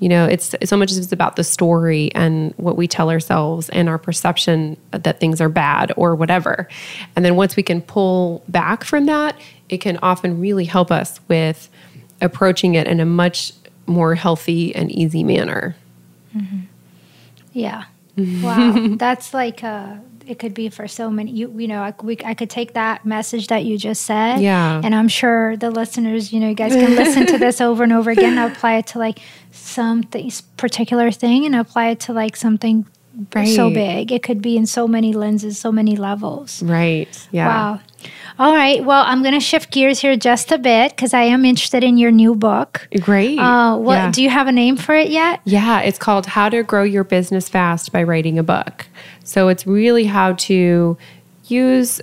[SPEAKER 3] You know, it's so much as about the story and what we tell ourselves and our perception that things are bad or whatever. And then once we can pull back from that, it can often really help us with approaching it in a much more healthy and easy manner.
[SPEAKER 2] Mm-hmm. Yeah wow, that's like uh, it could be for so many. You you know, I, we, I could take that message that you just said,
[SPEAKER 3] yeah,
[SPEAKER 2] and I'm sure the listeners, you know, you guys can listen to this over and over again, and apply it to like something particular thing, and apply it to like something right. so big. It could be in so many lenses, so many levels.
[SPEAKER 3] Right. Yeah.
[SPEAKER 2] Wow. All right. Well, I'm going to shift gears here just a bit because I am interested in your new book.
[SPEAKER 3] Great.
[SPEAKER 2] Uh, what yeah. do you have a name for it yet?
[SPEAKER 3] Yeah, it's called How to Grow Your Business Fast by Writing a Book. So it's really how to use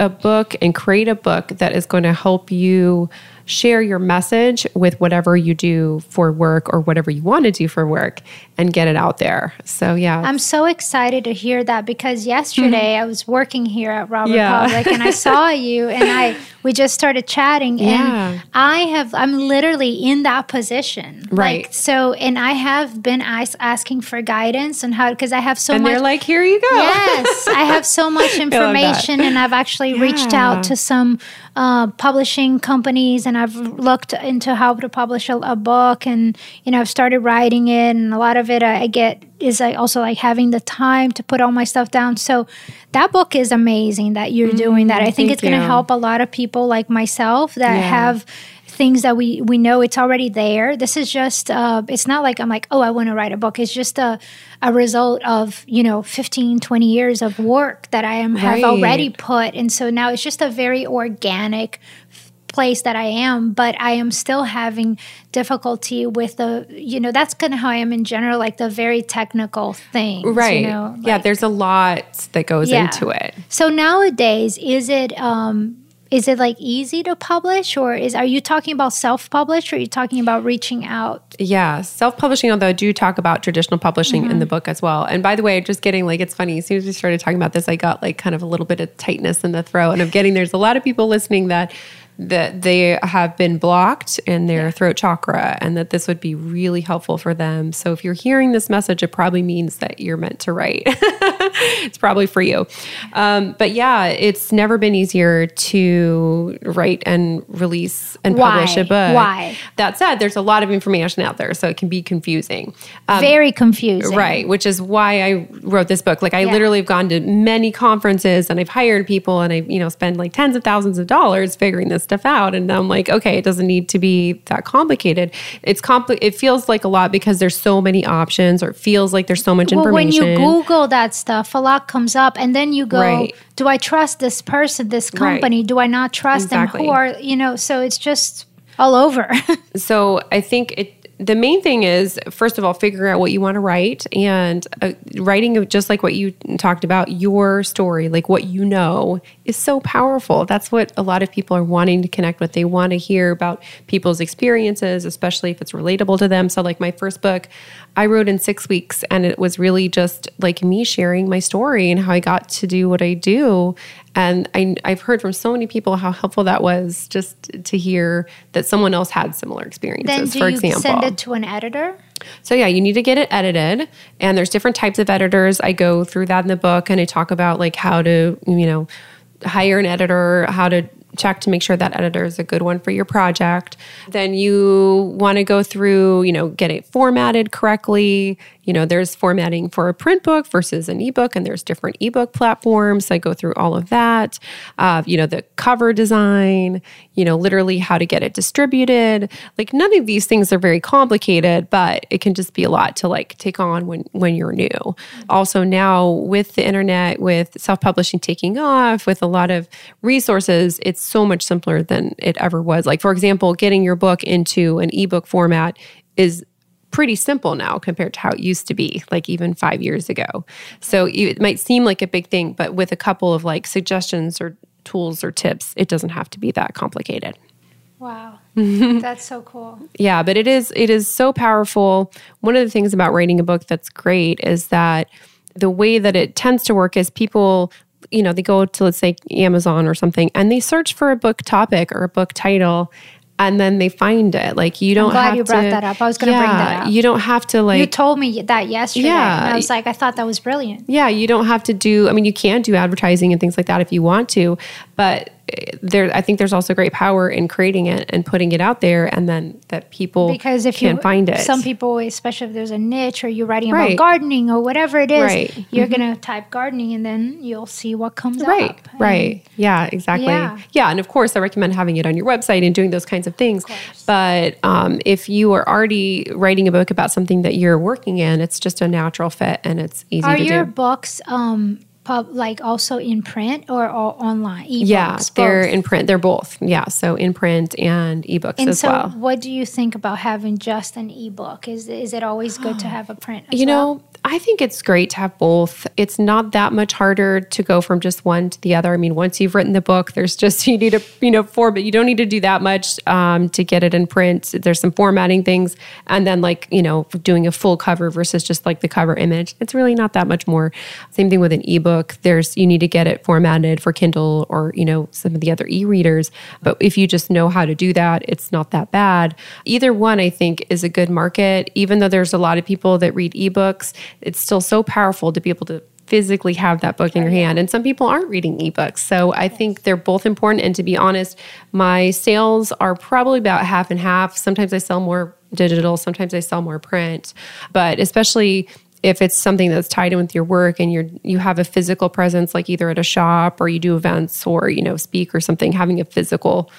[SPEAKER 3] a book and create a book that is going to help you share your message with whatever you do for work or whatever you want to do for work and get it out there. So yeah.
[SPEAKER 2] I'm so excited to hear that because yesterday mm-hmm. I was working here at Robert yeah. Public and I saw you and I we just started chatting yeah. and I have I'm literally in that position.
[SPEAKER 3] Right.
[SPEAKER 2] Like, so and I have been ask, asking for guidance on how because I have so
[SPEAKER 3] and
[SPEAKER 2] much
[SPEAKER 3] they're like here you go.
[SPEAKER 2] Yes, I have so much information and I've actually yeah. reached out to some uh, publishing companies and I've looked into how to publish a, a, book and you know I've started writing it and a lot of it I, I get is like also like having the time to put all my stuff down. So that book is amazing that you're mm, doing that. I think it's going to help a lot of people like myself that yeah. have things that we we know it's already there this is just uh, it's not like i'm like oh i want to write a book it's just a, a result of you know 15 20 years of work that i am right. have already put and so now it's just a very organic place that I am, but I am still having difficulty with the, you know, that's kind of how I am in general, like the very technical things.
[SPEAKER 3] Right.
[SPEAKER 2] You know,
[SPEAKER 3] like, yeah, there's a lot that goes yeah. into it.
[SPEAKER 2] So nowadays, is it, um, is it like easy to publish or is are you talking about self-publish or are you talking about reaching out
[SPEAKER 3] yeah self-publishing although i do talk about traditional publishing mm-hmm. in the book as well and by the way just getting like it's funny as soon as we started talking about this i got like kind of a little bit of tightness in the throat and i'm getting there's a lot of people listening that that they have been blocked in their yeah. throat chakra and that this would be really helpful for them. So if you're hearing this message, it probably means that you're meant to write. it's probably for you. Um, but yeah, it's never been easier to write and release and
[SPEAKER 2] Why?
[SPEAKER 3] publish a book.
[SPEAKER 2] Why?
[SPEAKER 3] That said, there's a lot of information out there, so it can be confusing.
[SPEAKER 2] Um, Very confusing.
[SPEAKER 3] Right, which is why I wrote this book. Like I yeah. literally have gone to many conferences and I've hired people and I, you know, spend like tens of thousands of dollars figuring this stuff out. And I'm like, okay, it doesn't need to be that complicated. It's compli- It feels like a lot because there's so many options, or it feels like there's so much well, information.
[SPEAKER 2] When you Google that stuff, a lot comes up, and then you go, right. "Do I trust this person, this company? Right. Do I not trust exactly. them? Who are you know?" So it's just all over.
[SPEAKER 3] so I think it the main thing is first of all figuring out what you want to write and uh, writing just like what you talked about your story like what you know is so powerful. That's what a lot of people are wanting to connect with. They want to hear about people's experiences especially if it's relatable to them. So like my first book i wrote in six weeks and it was really just like me sharing my story and how i got to do what i do and I, have heard from so many people how helpful that was just to hear that someone else had similar experiences.
[SPEAKER 2] Then do
[SPEAKER 3] for
[SPEAKER 2] you
[SPEAKER 3] example,
[SPEAKER 2] send it to an editor?
[SPEAKER 3] So yeah, you need to get it edited, and there's different types of editors. I go through that in the book, and I talk about like how to you know hire an editor, how to check to make sure that editor is a good one for your project. Then you want to go through, you know, get it formatted correctly. You know, there's formatting for a print book versus an ebook, and there's different ebook platforms. I go through all of that. Uh, you know, the cover design, you know, literally how to get it distributed. Like none of these things are very complicated, but it can just be a lot to like take on when when you're new. Also now with the internet, with self-publishing taking off, with a lot of resources, it's so much simpler than it ever was. Like for example, getting your book into an ebook format is pretty simple now compared to how it used to be, like even five years ago. So it might seem like a big thing, but with a couple of like suggestions or tools or tips, it doesn't have to be that complicated.
[SPEAKER 2] Wow. that's so cool.
[SPEAKER 3] Yeah, but it is it is so powerful. One of the things about writing a book that's great is that the way that it tends to work is people you know, they go to let's say Amazon or something and they search for a book topic or a book title and then they find it. Like you don't. I'm
[SPEAKER 2] glad
[SPEAKER 3] have
[SPEAKER 2] you brought
[SPEAKER 3] to,
[SPEAKER 2] that up. I was going to yeah, bring that up.
[SPEAKER 3] You don't have to like.
[SPEAKER 2] You told me that yesterday. Yeah, and I was like, I thought that was brilliant.
[SPEAKER 3] Yeah, you don't have to do. I mean, you can do advertising and things like that if you want to, but there i think there's also great power in creating it and putting it out there and then that people
[SPEAKER 2] because if you
[SPEAKER 3] can
[SPEAKER 2] you
[SPEAKER 3] find it
[SPEAKER 2] some people especially if there's a niche or you're writing right. about gardening or whatever it is
[SPEAKER 3] right.
[SPEAKER 2] you're mm-hmm. gonna type gardening and then you'll see what comes
[SPEAKER 3] right
[SPEAKER 2] up
[SPEAKER 3] right yeah exactly yeah. yeah. and of course i recommend having it on your website and doing those kinds of things of but um, if you are already writing a book about something that you're working in it's just a natural fit and it's easy to are
[SPEAKER 2] your
[SPEAKER 3] do.
[SPEAKER 2] books um, pub like also in print or, or online?
[SPEAKER 3] Ebooks, yeah they're both. in print. They're both. Yeah so in print and ebooks
[SPEAKER 2] and
[SPEAKER 3] as
[SPEAKER 2] so
[SPEAKER 3] well.
[SPEAKER 2] what do you think about having just an ebook? Is is it always good to have a print
[SPEAKER 3] you
[SPEAKER 2] well?
[SPEAKER 3] I think it's great to have both. It's not that much harder to go from just one to the other. I mean, once you've written the book, there's just you need a you know for, but you don't need to do that much um, to get it in print. There's some formatting things, and then like you know doing a full cover versus just like the cover image. It's really not that much more. Same thing with an ebook. There's you need to get it formatted for Kindle or you know some of the other e-readers. But if you just know how to do that, it's not that bad. Either one, I think, is a good market. Even though there's a lot of people that read ebooks it's still so powerful to be able to physically have that book in your hand. And some people aren't reading ebooks. So I think they're both important. And to be honest, my sales are probably about half and half. Sometimes I sell more digital, sometimes I sell more print. But especially if it's something that's tied in with your work and you're you have a physical presence like either at a shop or you do events or you know speak or something having a physical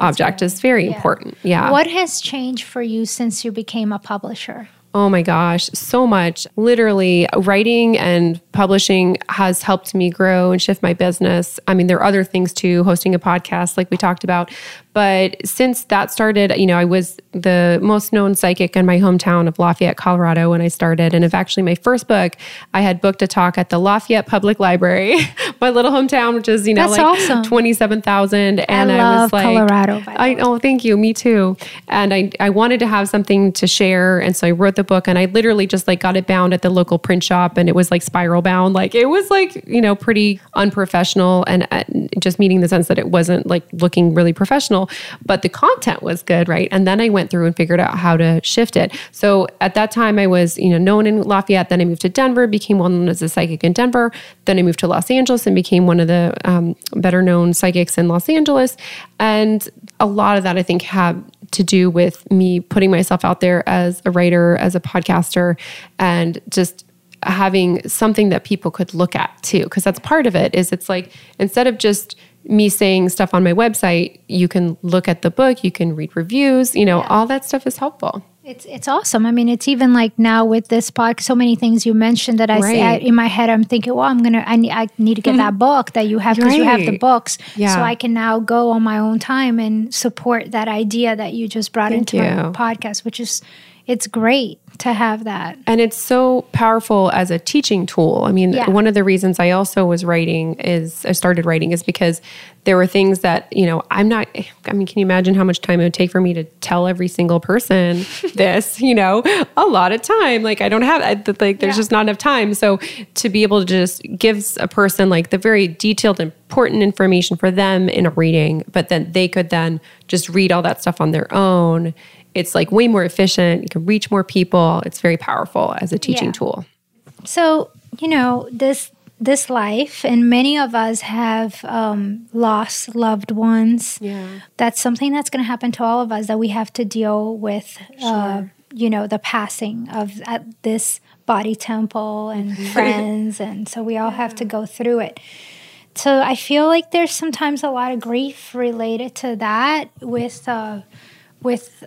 [SPEAKER 3] object very, is very yeah. important yeah
[SPEAKER 2] what has changed for you since you became a publisher
[SPEAKER 3] Oh my gosh, so much. Literally, writing and publishing has helped me grow and shift my business. I mean, there are other things too, hosting a podcast, like we talked about. But since that started, you know, I was the most known psychic in my hometown of Lafayette, Colorado when I started. And if actually my first book, I had booked a talk at the Lafayette Public Library, my little hometown, which is, you know, That's like awesome. 27,000.
[SPEAKER 2] And I, I was like, Colorado.
[SPEAKER 3] I, oh, thank you. Me too. And I, I wanted to have something to share. And so I wrote the book and I literally just like got it bound at the local print shop and it was like spiral bound. Like it was like, you know, pretty unprofessional and uh, just meaning the sense that it wasn't like looking really professional but the content was good, right? And then I went through and figured out how to shift it. So at that time, I was, you know, known in Lafayette. Then I moved to Denver, became well known as a psychic in Denver. Then I moved to Los Angeles and became one of the um, better known psychics in Los Angeles. And a lot of that, I think, had to do with me putting myself out there as a writer, as a podcaster, and just having something that people could look at too because that's part of it is it's like instead of just me saying stuff on my website, you can look at the book, you can read reviews, you know, yeah. all that stuff is helpful.
[SPEAKER 2] It's it's awesome. I mean, it's even like now with this podcast, so many things you mentioned that I right. say I, in my head. I'm thinking, well, I'm gonna, I need, I need to get mm-hmm. that book that you have because right. you have the books, yeah. so I can now go on my own time and support that idea that you just brought Thank into you. my podcast, which is it's great to have that.
[SPEAKER 3] And it's so powerful as a teaching tool. I mean, yeah. one of the reasons I also was writing is I started writing is because there were things that, you know, I'm not I mean, can you imagine how much time it would take for me to tell every single person this, you know, a lot of time. Like I don't have like there's yeah. just not enough time. So to be able to just give a person like the very detailed important information for them in a reading, but then they could then just read all that stuff on their own it's like way more efficient. You can reach more people. It's very powerful as a teaching yeah. tool.
[SPEAKER 2] So, you know, this this life and many of us have um, lost loved ones yeah that's something that's going to happen to all of us that we have to deal with uh, sure. uh, you know the passing of uh, this body temple and friends and so we all yeah. have to go through it so i feel like there's sometimes a lot of grief related to that with uh, with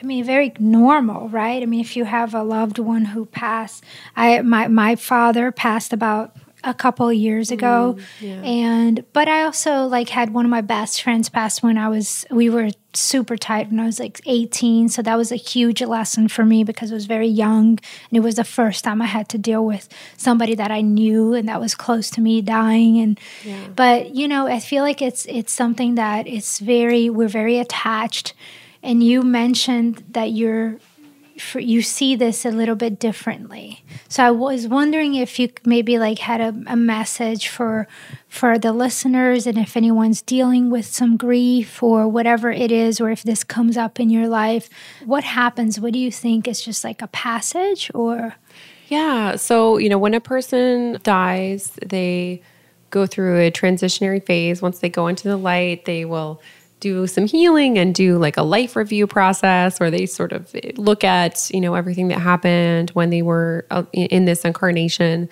[SPEAKER 2] I mean, very normal, right? I mean, if you have a loved one who passed, I my my father passed about a couple of years ago, mm, yeah. and but I also like had one of my best friends pass when I was we were super tight when I was like 18, so that was a huge lesson for me because I was very young, and it was the first time I had to deal with somebody that I knew and that was close to me dying, and yeah. but you know, I feel like it's it's something that it's very we're very attached and you mentioned that you're you see this a little bit differently. So I was wondering if you maybe like had a, a, message for for the listeners and if anyone's dealing with some grief or whatever it is or if this comes up in your life, what happens? What do you think is just like a passage or
[SPEAKER 3] Yeah, so you know when a person dies, they go through a transitionary phase. Once they go into the light, they will do some healing and do like a life review process where they sort of look at you know everything that happened when they were uh, in this incarnation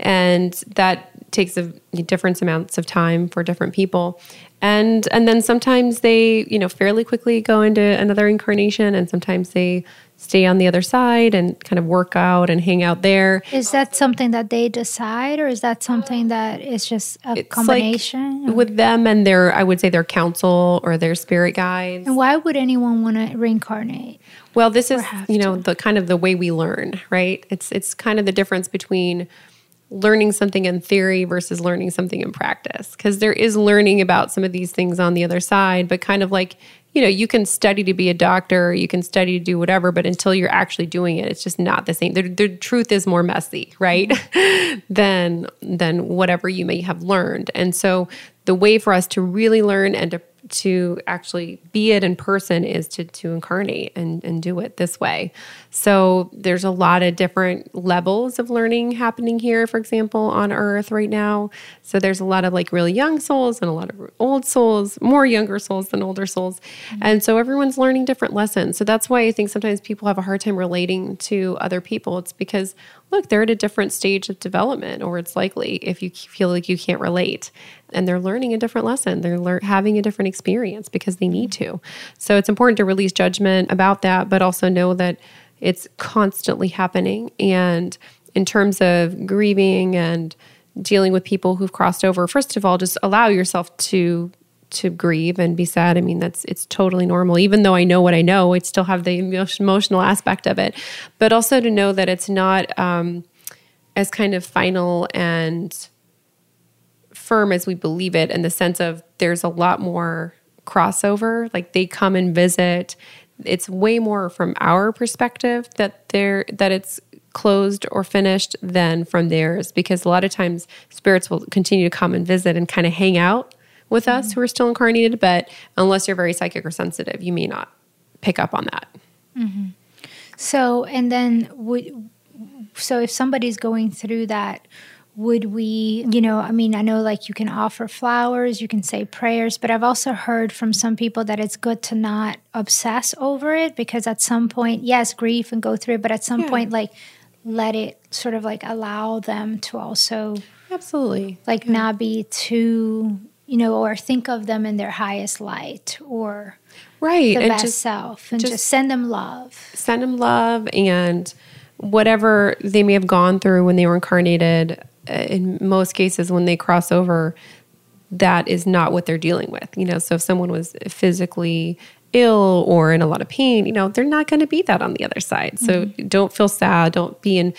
[SPEAKER 3] and that takes a different amounts of time for different people. And and then sometimes they you know fairly quickly go into another incarnation and sometimes they stay on the other side and kind of work out and hang out there.
[SPEAKER 2] Is that something that they decide or is that something um, that is just a it's combination?
[SPEAKER 3] like with them and their i would say their counsel or their spirit guides.
[SPEAKER 2] And why would anyone want to reincarnate
[SPEAKER 3] well this is you know to? the kind of the way we learn right? It's it's kind of the difference between learning something in theory versus learning something in practice. Because there is learning about some of these things on the other side but kind of like you know you can study to be a doctor you can study to do whatever but until you're actually doing it it's just not the same. The, the truth is more messy right? than than whatever you may have learned. And so the way for us to really learn and to to actually be it in person is to to incarnate and and do it this way. So there's a lot of different levels of learning happening here, for example, on Earth right now. So there's a lot of like really young souls and a lot of old souls, more younger souls than older souls. Mm-hmm. And so everyone's learning different lessons. So that's why I think sometimes people have a hard time relating to other people. It's because look, they're at a different stage of development, or it's likely if you feel like you can't relate and they're learning a different lesson. They're lear- having a different experience because they need to. So it's important to release judgment about that, but also know that it's constantly happening. And in terms of grieving and dealing with people who've crossed over, first of all, just allow yourself to to grieve and be sad. I mean, that's it's totally normal. Even though I know what I know, I still have the emotional aspect of it. But also to know that it's not um, as kind of final and firm as we believe it in the sense of there's a lot more crossover. Like they come and visit. It's way more from our perspective that they're that it's closed or finished than from theirs because a lot of times spirits will continue to come and visit and kind of hang out with mm-hmm. us who are still incarnated but unless you're very psychic or sensitive you may not pick up on that
[SPEAKER 2] mm-hmm. so and then would so if somebody's going through that would we, you know, I mean, I know like you can offer flowers, you can say prayers, but I've also heard from some people that it's good to not obsess over it because at some point, yes, grief and go through it, but at some yeah. point, like, let it sort of like allow them to also
[SPEAKER 3] absolutely
[SPEAKER 2] like yeah. not be too you know or think of them in their highest light or
[SPEAKER 3] right
[SPEAKER 2] the and best just, self and just, just send them love
[SPEAKER 3] send them love and whatever they may have gone through when they were incarnated in most cases when they cross over that is not what they're dealing with you know? So if someone was physically ill or in a lot of pain you know they're not going to be that on the other side. So mm-hmm. don't feel sad. Don't be in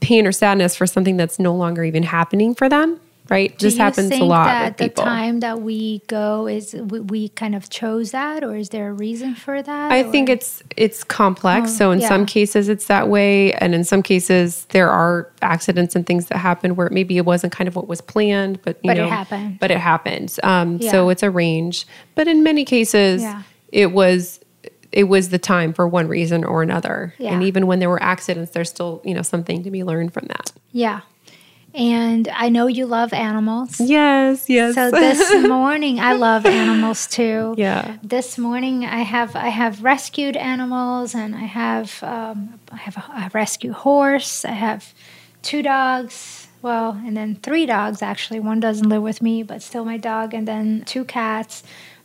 [SPEAKER 3] pain or sadness for something that's no longer even happening for them right?
[SPEAKER 2] Do
[SPEAKER 3] this happens a lot.
[SPEAKER 2] That
[SPEAKER 3] the
[SPEAKER 2] time that we go is we, we, kind of chose that, or is there a reason for that?
[SPEAKER 3] I or? think it's it's complex. Oh, so in yeah. some cases it's that way, and in some cases there are accidents and things that happen where maybe it wasn't kind of what was planned, but you
[SPEAKER 2] but
[SPEAKER 3] know,
[SPEAKER 2] it happened.
[SPEAKER 3] But it happened. Um, yeah. So it's a range. But in many cases, yeah. it was it was the time for one reason or another. Yeah. And even when there were accidents, there's still, you know, something to be learned from that.
[SPEAKER 2] Yeah. And I know you love animals.
[SPEAKER 3] Yes, yes.
[SPEAKER 2] So this morning I love animals too.
[SPEAKER 3] Yeah.
[SPEAKER 2] This morning I have I have rescued animals and I have um, I have a, a rescue horse. I have two dogs. Well, and then three dogs actually. One doesn't live with me, but still my dog. And then two cats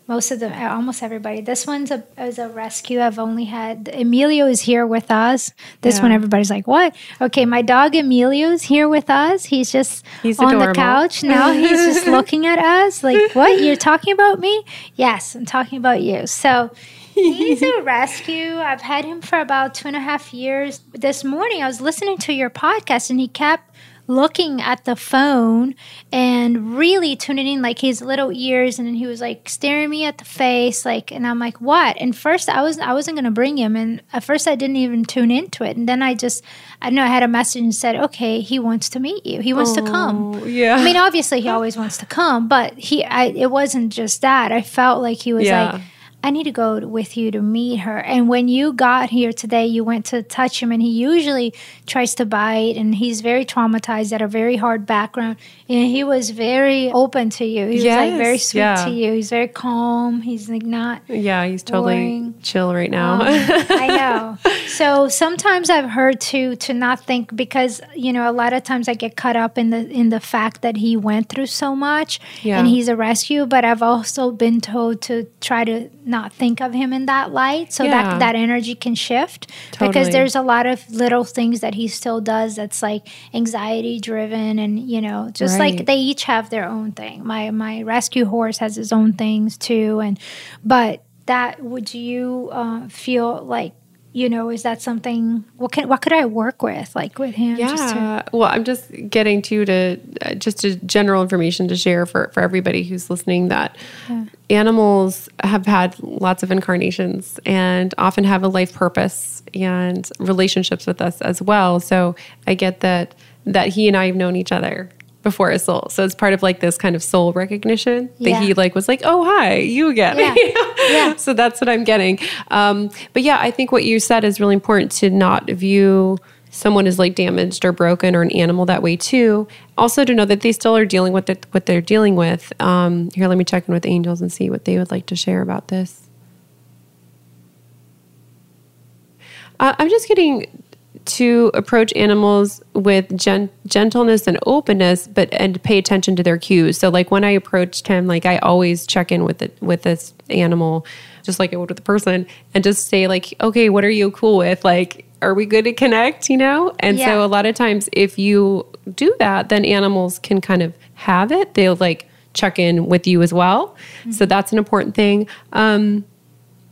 [SPEAKER 2] most of them, uh, almost everybody. This one's a, is a rescue. I've only had Emilio is here with us. This yeah. one, everybody's like, "What?" Okay, my dog Emilio's here with us. He's just he's on the couch now. He's just looking at us like, "What? You're talking about me?" Yes, I'm talking about you. So. He's a rescue. I've had him for about two and a half years. This morning, I was listening to your podcast, and he kept looking at the phone and really tuning in like his little ears and then he was like staring me at the face like and I'm like what? And first I was I wasn't gonna bring him and at first I didn't even tune into it and then I just I know I had a message and said okay he wants to meet you. He wants oh, to come.
[SPEAKER 3] Oh, yeah.
[SPEAKER 2] I mean obviously he always wants to come but he I it wasn't just that. I felt like he was yeah. like I need to go with you to meet her. And when you got here today, you went to touch him, and he usually tries to bite, and he's very traumatized at a very hard background. And he was very open to you. He yes, was like very sweet yeah. to you. He's very calm. He's like not.
[SPEAKER 3] Yeah, he's totally boring. chill right now.
[SPEAKER 2] Um, I know. So sometimes I've heard to to not think because you know a lot of times I get caught up in the in the fact that he went through so much yeah. and he's a rescue. But I've also been told to try to not think of him in that light so yeah. that that energy can shift totally. because there's a lot of little things that he still does that's like anxiety driven and you know just right. like they each have their own thing my my rescue horse has his own things too and but that would you uh, feel like you know is that something what can what could i work with like with him
[SPEAKER 3] yeah to, well i'm just getting to to uh, just a general information to share for for everybody who's listening that yeah. animals have had lots of incarnations and often have a life purpose and relationships with us as well so i get that that he and i have known each other before his soul. So it's part of like this kind of soul recognition that yeah. he like was like, oh hi, you again. Yeah. yeah. So that's what I'm getting. Um, but yeah, I think what you said is really important to not view someone as like damaged or broken or an animal that way too. Also to know that they still are dealing with what they're dealing with. Um, here, let me check in with angels and see what they would like to share about this. Uh, I'm just getting to approach animals with gen- gentleness and openness but and pay attention to their cues. So like when i approached him like i always check in with it with this animal just like i would with a person and just say like okay what are you cool with? Like are we good to connect? You know? And yeah. so a lot of times if you do that then animals can kind of have it. They'll like check in with you as well. Mm-hmm. so that's an important thing. Um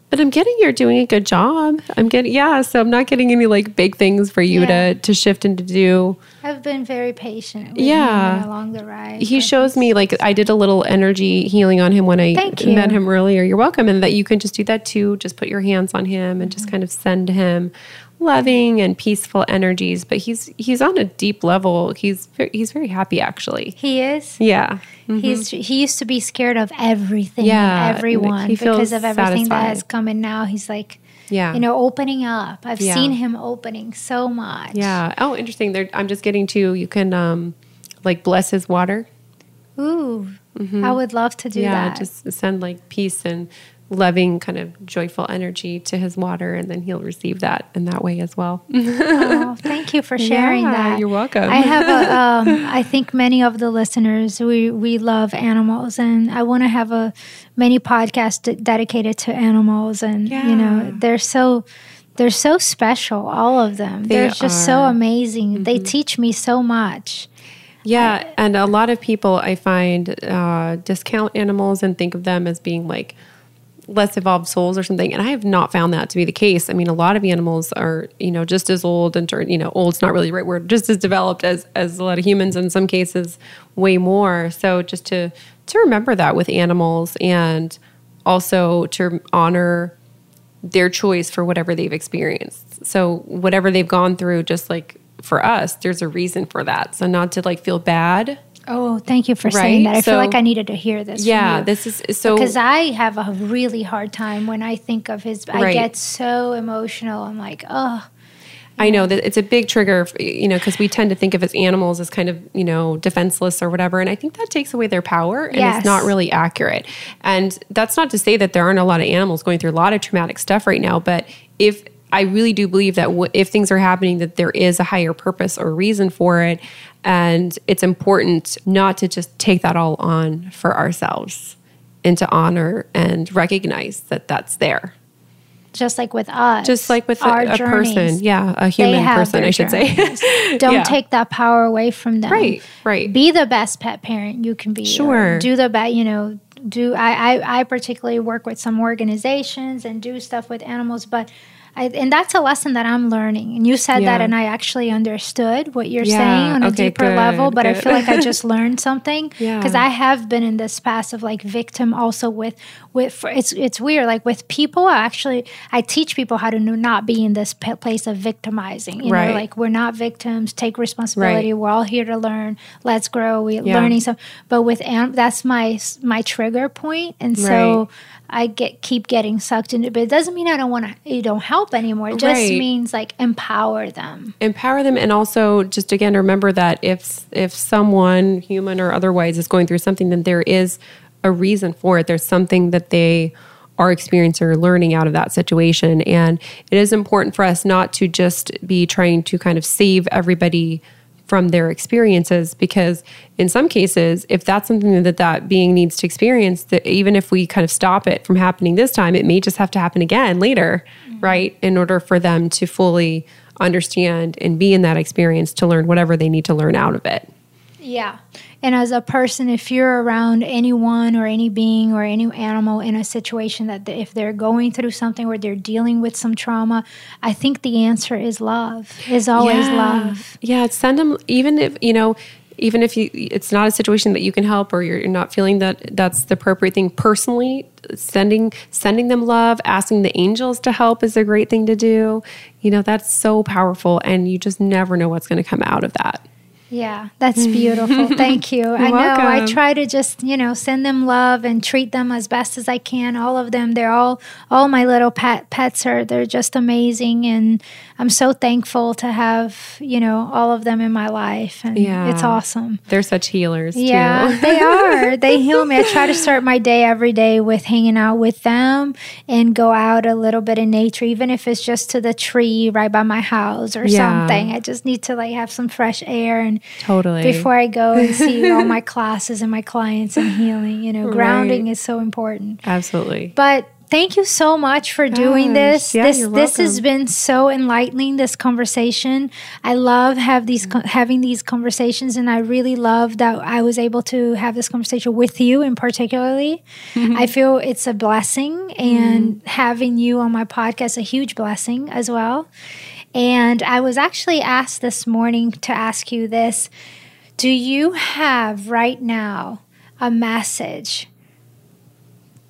[SPEAKER 3] but I'm getting you're doing a good job. I'm getting yeah, so I'm not getting any like big things for you yeah. to to shift and to do.
[SPEAKER 2] I've been very patient. yeah, along the ride.
[SPEAKER 3] He shows me like I did a little energy healing on him when I met him earlier. You're welcome, and that you can just do that too. Just put your hands on him and mm-hmm. just kind of send him loving and peaceful energies but he's he's on a deep level. He's very, he's very happy actually.
[SPEAKER 2] He is?
[SPEAKER 3] Yeah.
[SPEAKER 2] Mm-hmm. he's he used to be scared of everything yeah everyone because of everything satisfied. that has come and now he's like yeah. you know opening up. I've yeah. seen him opening so much.
[SPEAKER 3] Yeah. Oh interesting. There i'm just getting to you can um like bless his water.
[SPEAKER 2] Ooh. Mm-hmm. i would love to do yeah,
[SPEAKER 3] that. just send like peace and loving kind of joyful energy to his water and then he'll receive that in that way as well.
[SPEAKER 2] Oh, thank you for sharing
[SPEAKER 3] yeah,
[SPEAKER 2] that.
[SPEAKER 3] you're welcome.
[SPEAKER 2] I have a um, i think many of the listeners we we love animals and i want to have a many podcasts dedicated to animals and yeah. you know they're so they're so special all of them. They are just so amazing. Mm-hmm. they teach me so much.
[SPEAKER 3] Yeah, and a lot of people I find uh, discount animals and think of them as being like less evolved souls or something. And I have not found that to be the case. I mean, a lot of animals are, you know, just as old and, you know, old's not really the right word, just as developed as, as a lot of humans, in some cases, way more. So just to, to remember that with animals and also to honor their choice for whatever they've experienced. So whatever they've gone through, just like for us, there's a reason for that. So not to like feel bad
[SPEAKER 2] Oh, thank you for right? saying that. I so, feel like I needed to hear this.
[SPEAKER 3] Yeah, this is so
[SPEAKER 2] because I have a really hard time when I think of his. Right. I get so emotional. I'm like, oh.
[SPEAKER 3] I know that it's a big trigger, you know, because we tend to think of as animals as kind of, you know, defenseless or whatever. And I think that takes away their power and yes. it's not really accurate. And that's not to say that there aren't a lot of animals going through a lot of traumatic stuff right now. But if I really do believe that w- if things are happening, that there is a higher purpose or reason for it. And it's important not to just take that all on for ourselves and to honor and recognize that that's there.
[SPEAKER 2] Just like with us.
[SPEAKER 3] Just like with a, a person. Yeah, a human person, I should journeys.
[SPEAKER 2] say. Don't yeah. take that power away from them.
[SPEAKER 3] Right, right.
[SPEAKER 2] Be the best pet parent you can be.
[SPEAKER 3] Sure.
[SPEAKER 2] Do the best, you know, do I, I I particularly work with some organizations and do stuff with animals, but I, and that's a lesson that I'm learning. And you said yeah. that, and I actually understood what you're yeah. saying on a deeper good, level. But good. I feel like I just learned something because yeah. I have been in this past of like victim also with with it's it's weird like with people. I actually I teach people how to not be in this place of victimizing. You right. know, like we're not victims. Take responsibility. Right. We're all here to learn. Let's grow. We learning some. But with that's my my trigger point, and so. Right I get keep getting sucked into. But it doesn't mean I don't want to. You don't help anymore. It just right. means like empower them.
[SPEAKER 3] Empower them, and also just again remember that if if someone, human or otherwise, is going through something, then there is a reason for it. There's something that they are experiencing or learning out of that situation, and it is important for us not to just be trying to kind of save everybody from their experiences because in some cases if that's something that that being needs to experience that even if we kind of stop it from happening this time it may just have to happen again later mm-hmm. right in order for them to fully understand and be in that experience to learn whatever they need to learn out of it
[SPEAKER 2] yeah and as a person, if you're around anyone or any being or any animal in a situation that if they're going through something or they're dealing with some trauma, I think the answer is love. Is always
[SPEAKER 3] yeah.
[SPEAKER 2] love.
[SPEAKER 3] Yeah, send them even if you know even if you it's not a situation that you can help or you're not feeling that that's the appropriate thing personally sending sending them love asking the angels to help is a great thing to do you know that's so powerful and you just never know what's going to come out of that
[SPEAKER 2] yeah, that's beautiful. Thank you. I know welcome. I try to just, you know, send them love and treat them as best as I can. All of them. They're all all my little pet pets are they're just amazing and I'm so thankful to have, you know, all of them in my life and yeah. it's awesome.
[SPEAKER 3] They're such healers
[SPEAKER 2] yeah, they are. They heal me. I try to start my day every day with hanging out with them and go out a little bit in nature even if it's just to the tree right by my house or yeah. something. I just need to like have some fresh air and
[SPEAKER 3] totally
[SPEAKER 2] before I go and see all my classes and my clients and healing. You know, grounding is so important.
[SPEAKER 3] Absolutely.
[SPEAKER 2] But thank you so much for doing this. Yeah, this this has been so enlightening. This conversation, I love have these having these conversations, and I really love that I was able to have this conversation with you, in particularly. Mm-hmm. I feel it's a blessing, and mm having you on my podcast a huge blessing as well. And I was actually asked this morning to ask you this. Do you have right now a message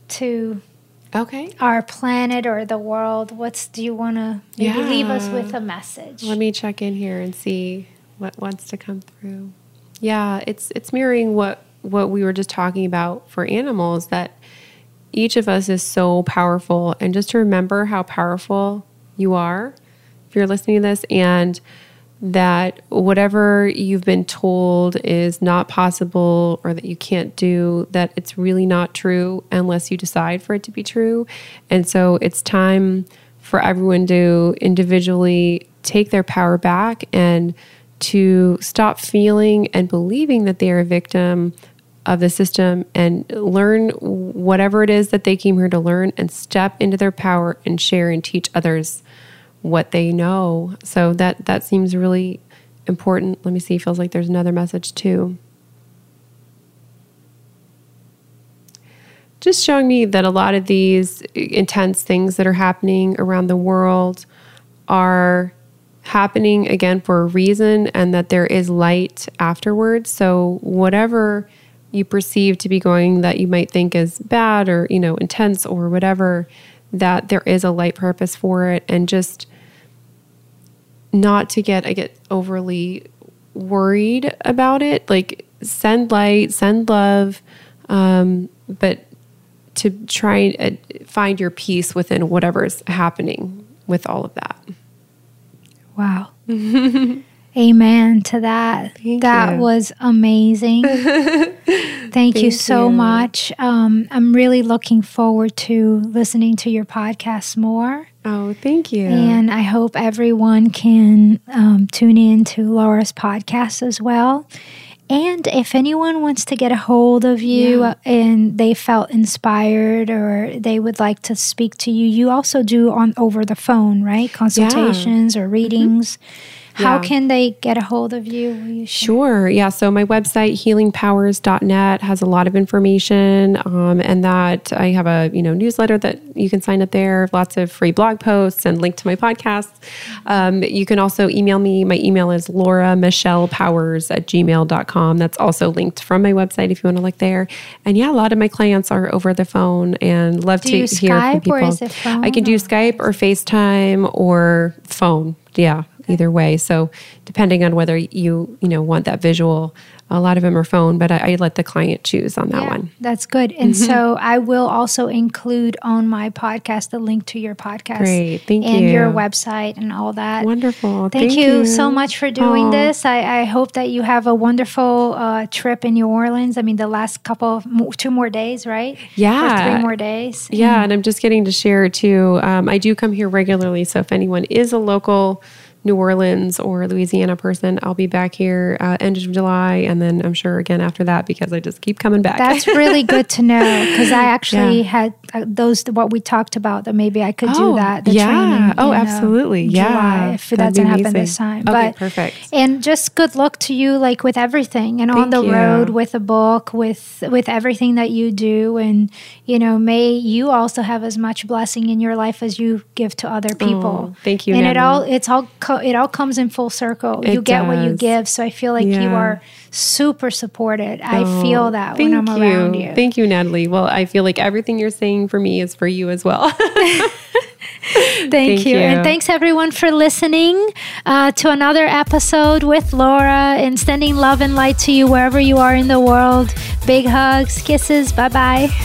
[SPEAKER 2] to
[SPEAKER 3] okay.
[SPEAKER 2] our planet or the world? What's do you want to yeah. leave us with a message?
[SPEAKER 3] Let me check in here and see what wants to come through. Yeah it's it's mirroring what what we were just talking about for animals that each of us is so powerful. And just to remember how powerful you are if you're listening to this and that whatever you've been told is not possible or that you can't do, that it's really not true unless you decide for it to be true. And so it's time for everyone to individually take their power back and to stop feeling and believing that they are a victim of the system and learn whatever it is that they came here to learn and step into their power and share and teach others what they know. So that that seems really important. Let me see. Feels like there's another message too. Just showing me that a lot of these intense things that are happening around the world are happening again for a reason and that there is light afterwards. So whatever you perceive to be going that you might think is bad or, you know, intense or whatever, that there is a light purpose for it and just not to get I get overly worried about it. Like send light, send love, um, but to try and uh, find your peace within whatever's happening with all of that.
[SPEAKER 2] Wow. Amen to that. Thank that you. was amazing. Thank, Thank, you so you. much. Um, I'm really looking forward to listening to your podcast more.
[SPEAKER 3] Oh, thank you.
[SPEAKER 2] And I hope everyone can um, tune in to Laura's podcast as well. And if anyone wants to get a hold of you yeah. and they felt inspired or they would like to speak to you, you also do on over the phone, right? Consultations yeah. or mm-hmm. readings. Mm-hmm. How yeah. can they get a hold of you? you
[SPEAKER 3] sure. Yeah. So my website, healingpowers.net, has a lot of information. Um, and that I have a, you know, newsletter that you can sign up there, lots of free blog posts and link to my podcasts. Um, you can also email me. My email is Laura Michelle Powers at gmail.com. That's also linked from my website if you want to look there. And yeah, a lot of my clients are over the phone and love
[SPEAKER 2] do
[SPEAKER 3] to
[SPEAKER 2] hear
[SPEAKER 3] Skype from
[SPEAKER 2] people.
[SPEAKER 3] I can do Skype or FaceTime or phone. Yeah either way. So depending on whether you you know want that visual a lot of them are phone, but I, I let the client choose on that
[SPEAKER 2] yeah,
[SPEAKER 3] one.
[SPEAKER 2] That's good. And mm-hmm. so I will also include on my podcast the link to your podcast.
[SPEAKER 3] Great. Thank
[SPEAKER 2] and
[SPEAKER 3] you.
[SPEAKER 2] your website and all that.
[SPEAKER 3] Wonderful.
[SPEAKER 2] Thank, Thank you, you, so much for doing oh. this. I, I, hope that you have a wonderful uh, trip in New Orleans. I mean, the last couple, of two more days, right?
[SPEAKER 3] Yeah.
[SPEAKER 2] Or three more days.
[SPEAKER 3] Yeah. Mm. And I'm just getting to share too. Um, I do come here regularly. So if anyone is a local, New Orleans or Louisiana person, I'll be back here uh, end of July, and then I'm sure again after that because I just keep coming back.
[SPEAKER 2] That's really good to know because I actually yeah. had uh, those what we talked about that maybe I could
[SPEAKER 3] oh,
[SPEAKER 2] do that.
[SPEAKER 3] The yeah. Training, oh, absolutely. yeah.
[SPEAKER 2] July, if it doesn't happen this time.
[SPEAKER 3] Okay, but perfect.
[SPEAKER 2] And just good luck to you, like with everything and
[SPEAKER 3] Thank
[SPEAKER 2] on the
[SPEAKER 3] you.
[SPEAKER 2] road with a book, with with everything that you do, and you know, may you also have as much blessing in your life as you give to other people.
[SPEAKER 3] Oh, thank you.
[SPEAKER 2] And
[SPEAKER 3] Natalie.
[SPEAKER 2] it all it's all co- it all comes in full circle.
[SPEAKER 3] It
[SPEAKER 2] you get
[SPEAKER 3] does.
[SPEAKER 2] what you give. So I feel like
[SPEAKER 3] yeah.
[SPEAKER 2] you are super supported. I
[SPEAKER 3] oh,
[SPEAKER 2] feel that when I'm
[SPEAKER 3] you.
[SPEAKER 2] around you.
[SPEAKER 3] Thank you, Natalie. Well, I feel like everything you're saying for me is for you as well.
[SPEAKER 2] Thank, Thank you. you. And thanks everyone for listening uh, to another episode with Laura and sending love and light to you wherever you are in the world. Big hugs, kisses. Bye bye.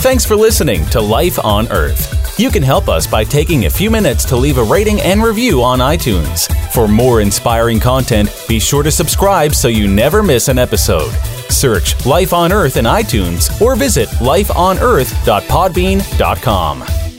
[SPEAKER 4] Thanks for listening to Life on Earth. You can help us by taking a few minutes to leave a rating and review on iTunes. For more inspiring content, be sure to subscribe so you never miss an episode. Search Life on Earth in iTunes or visit lifeonearth.podbean.com.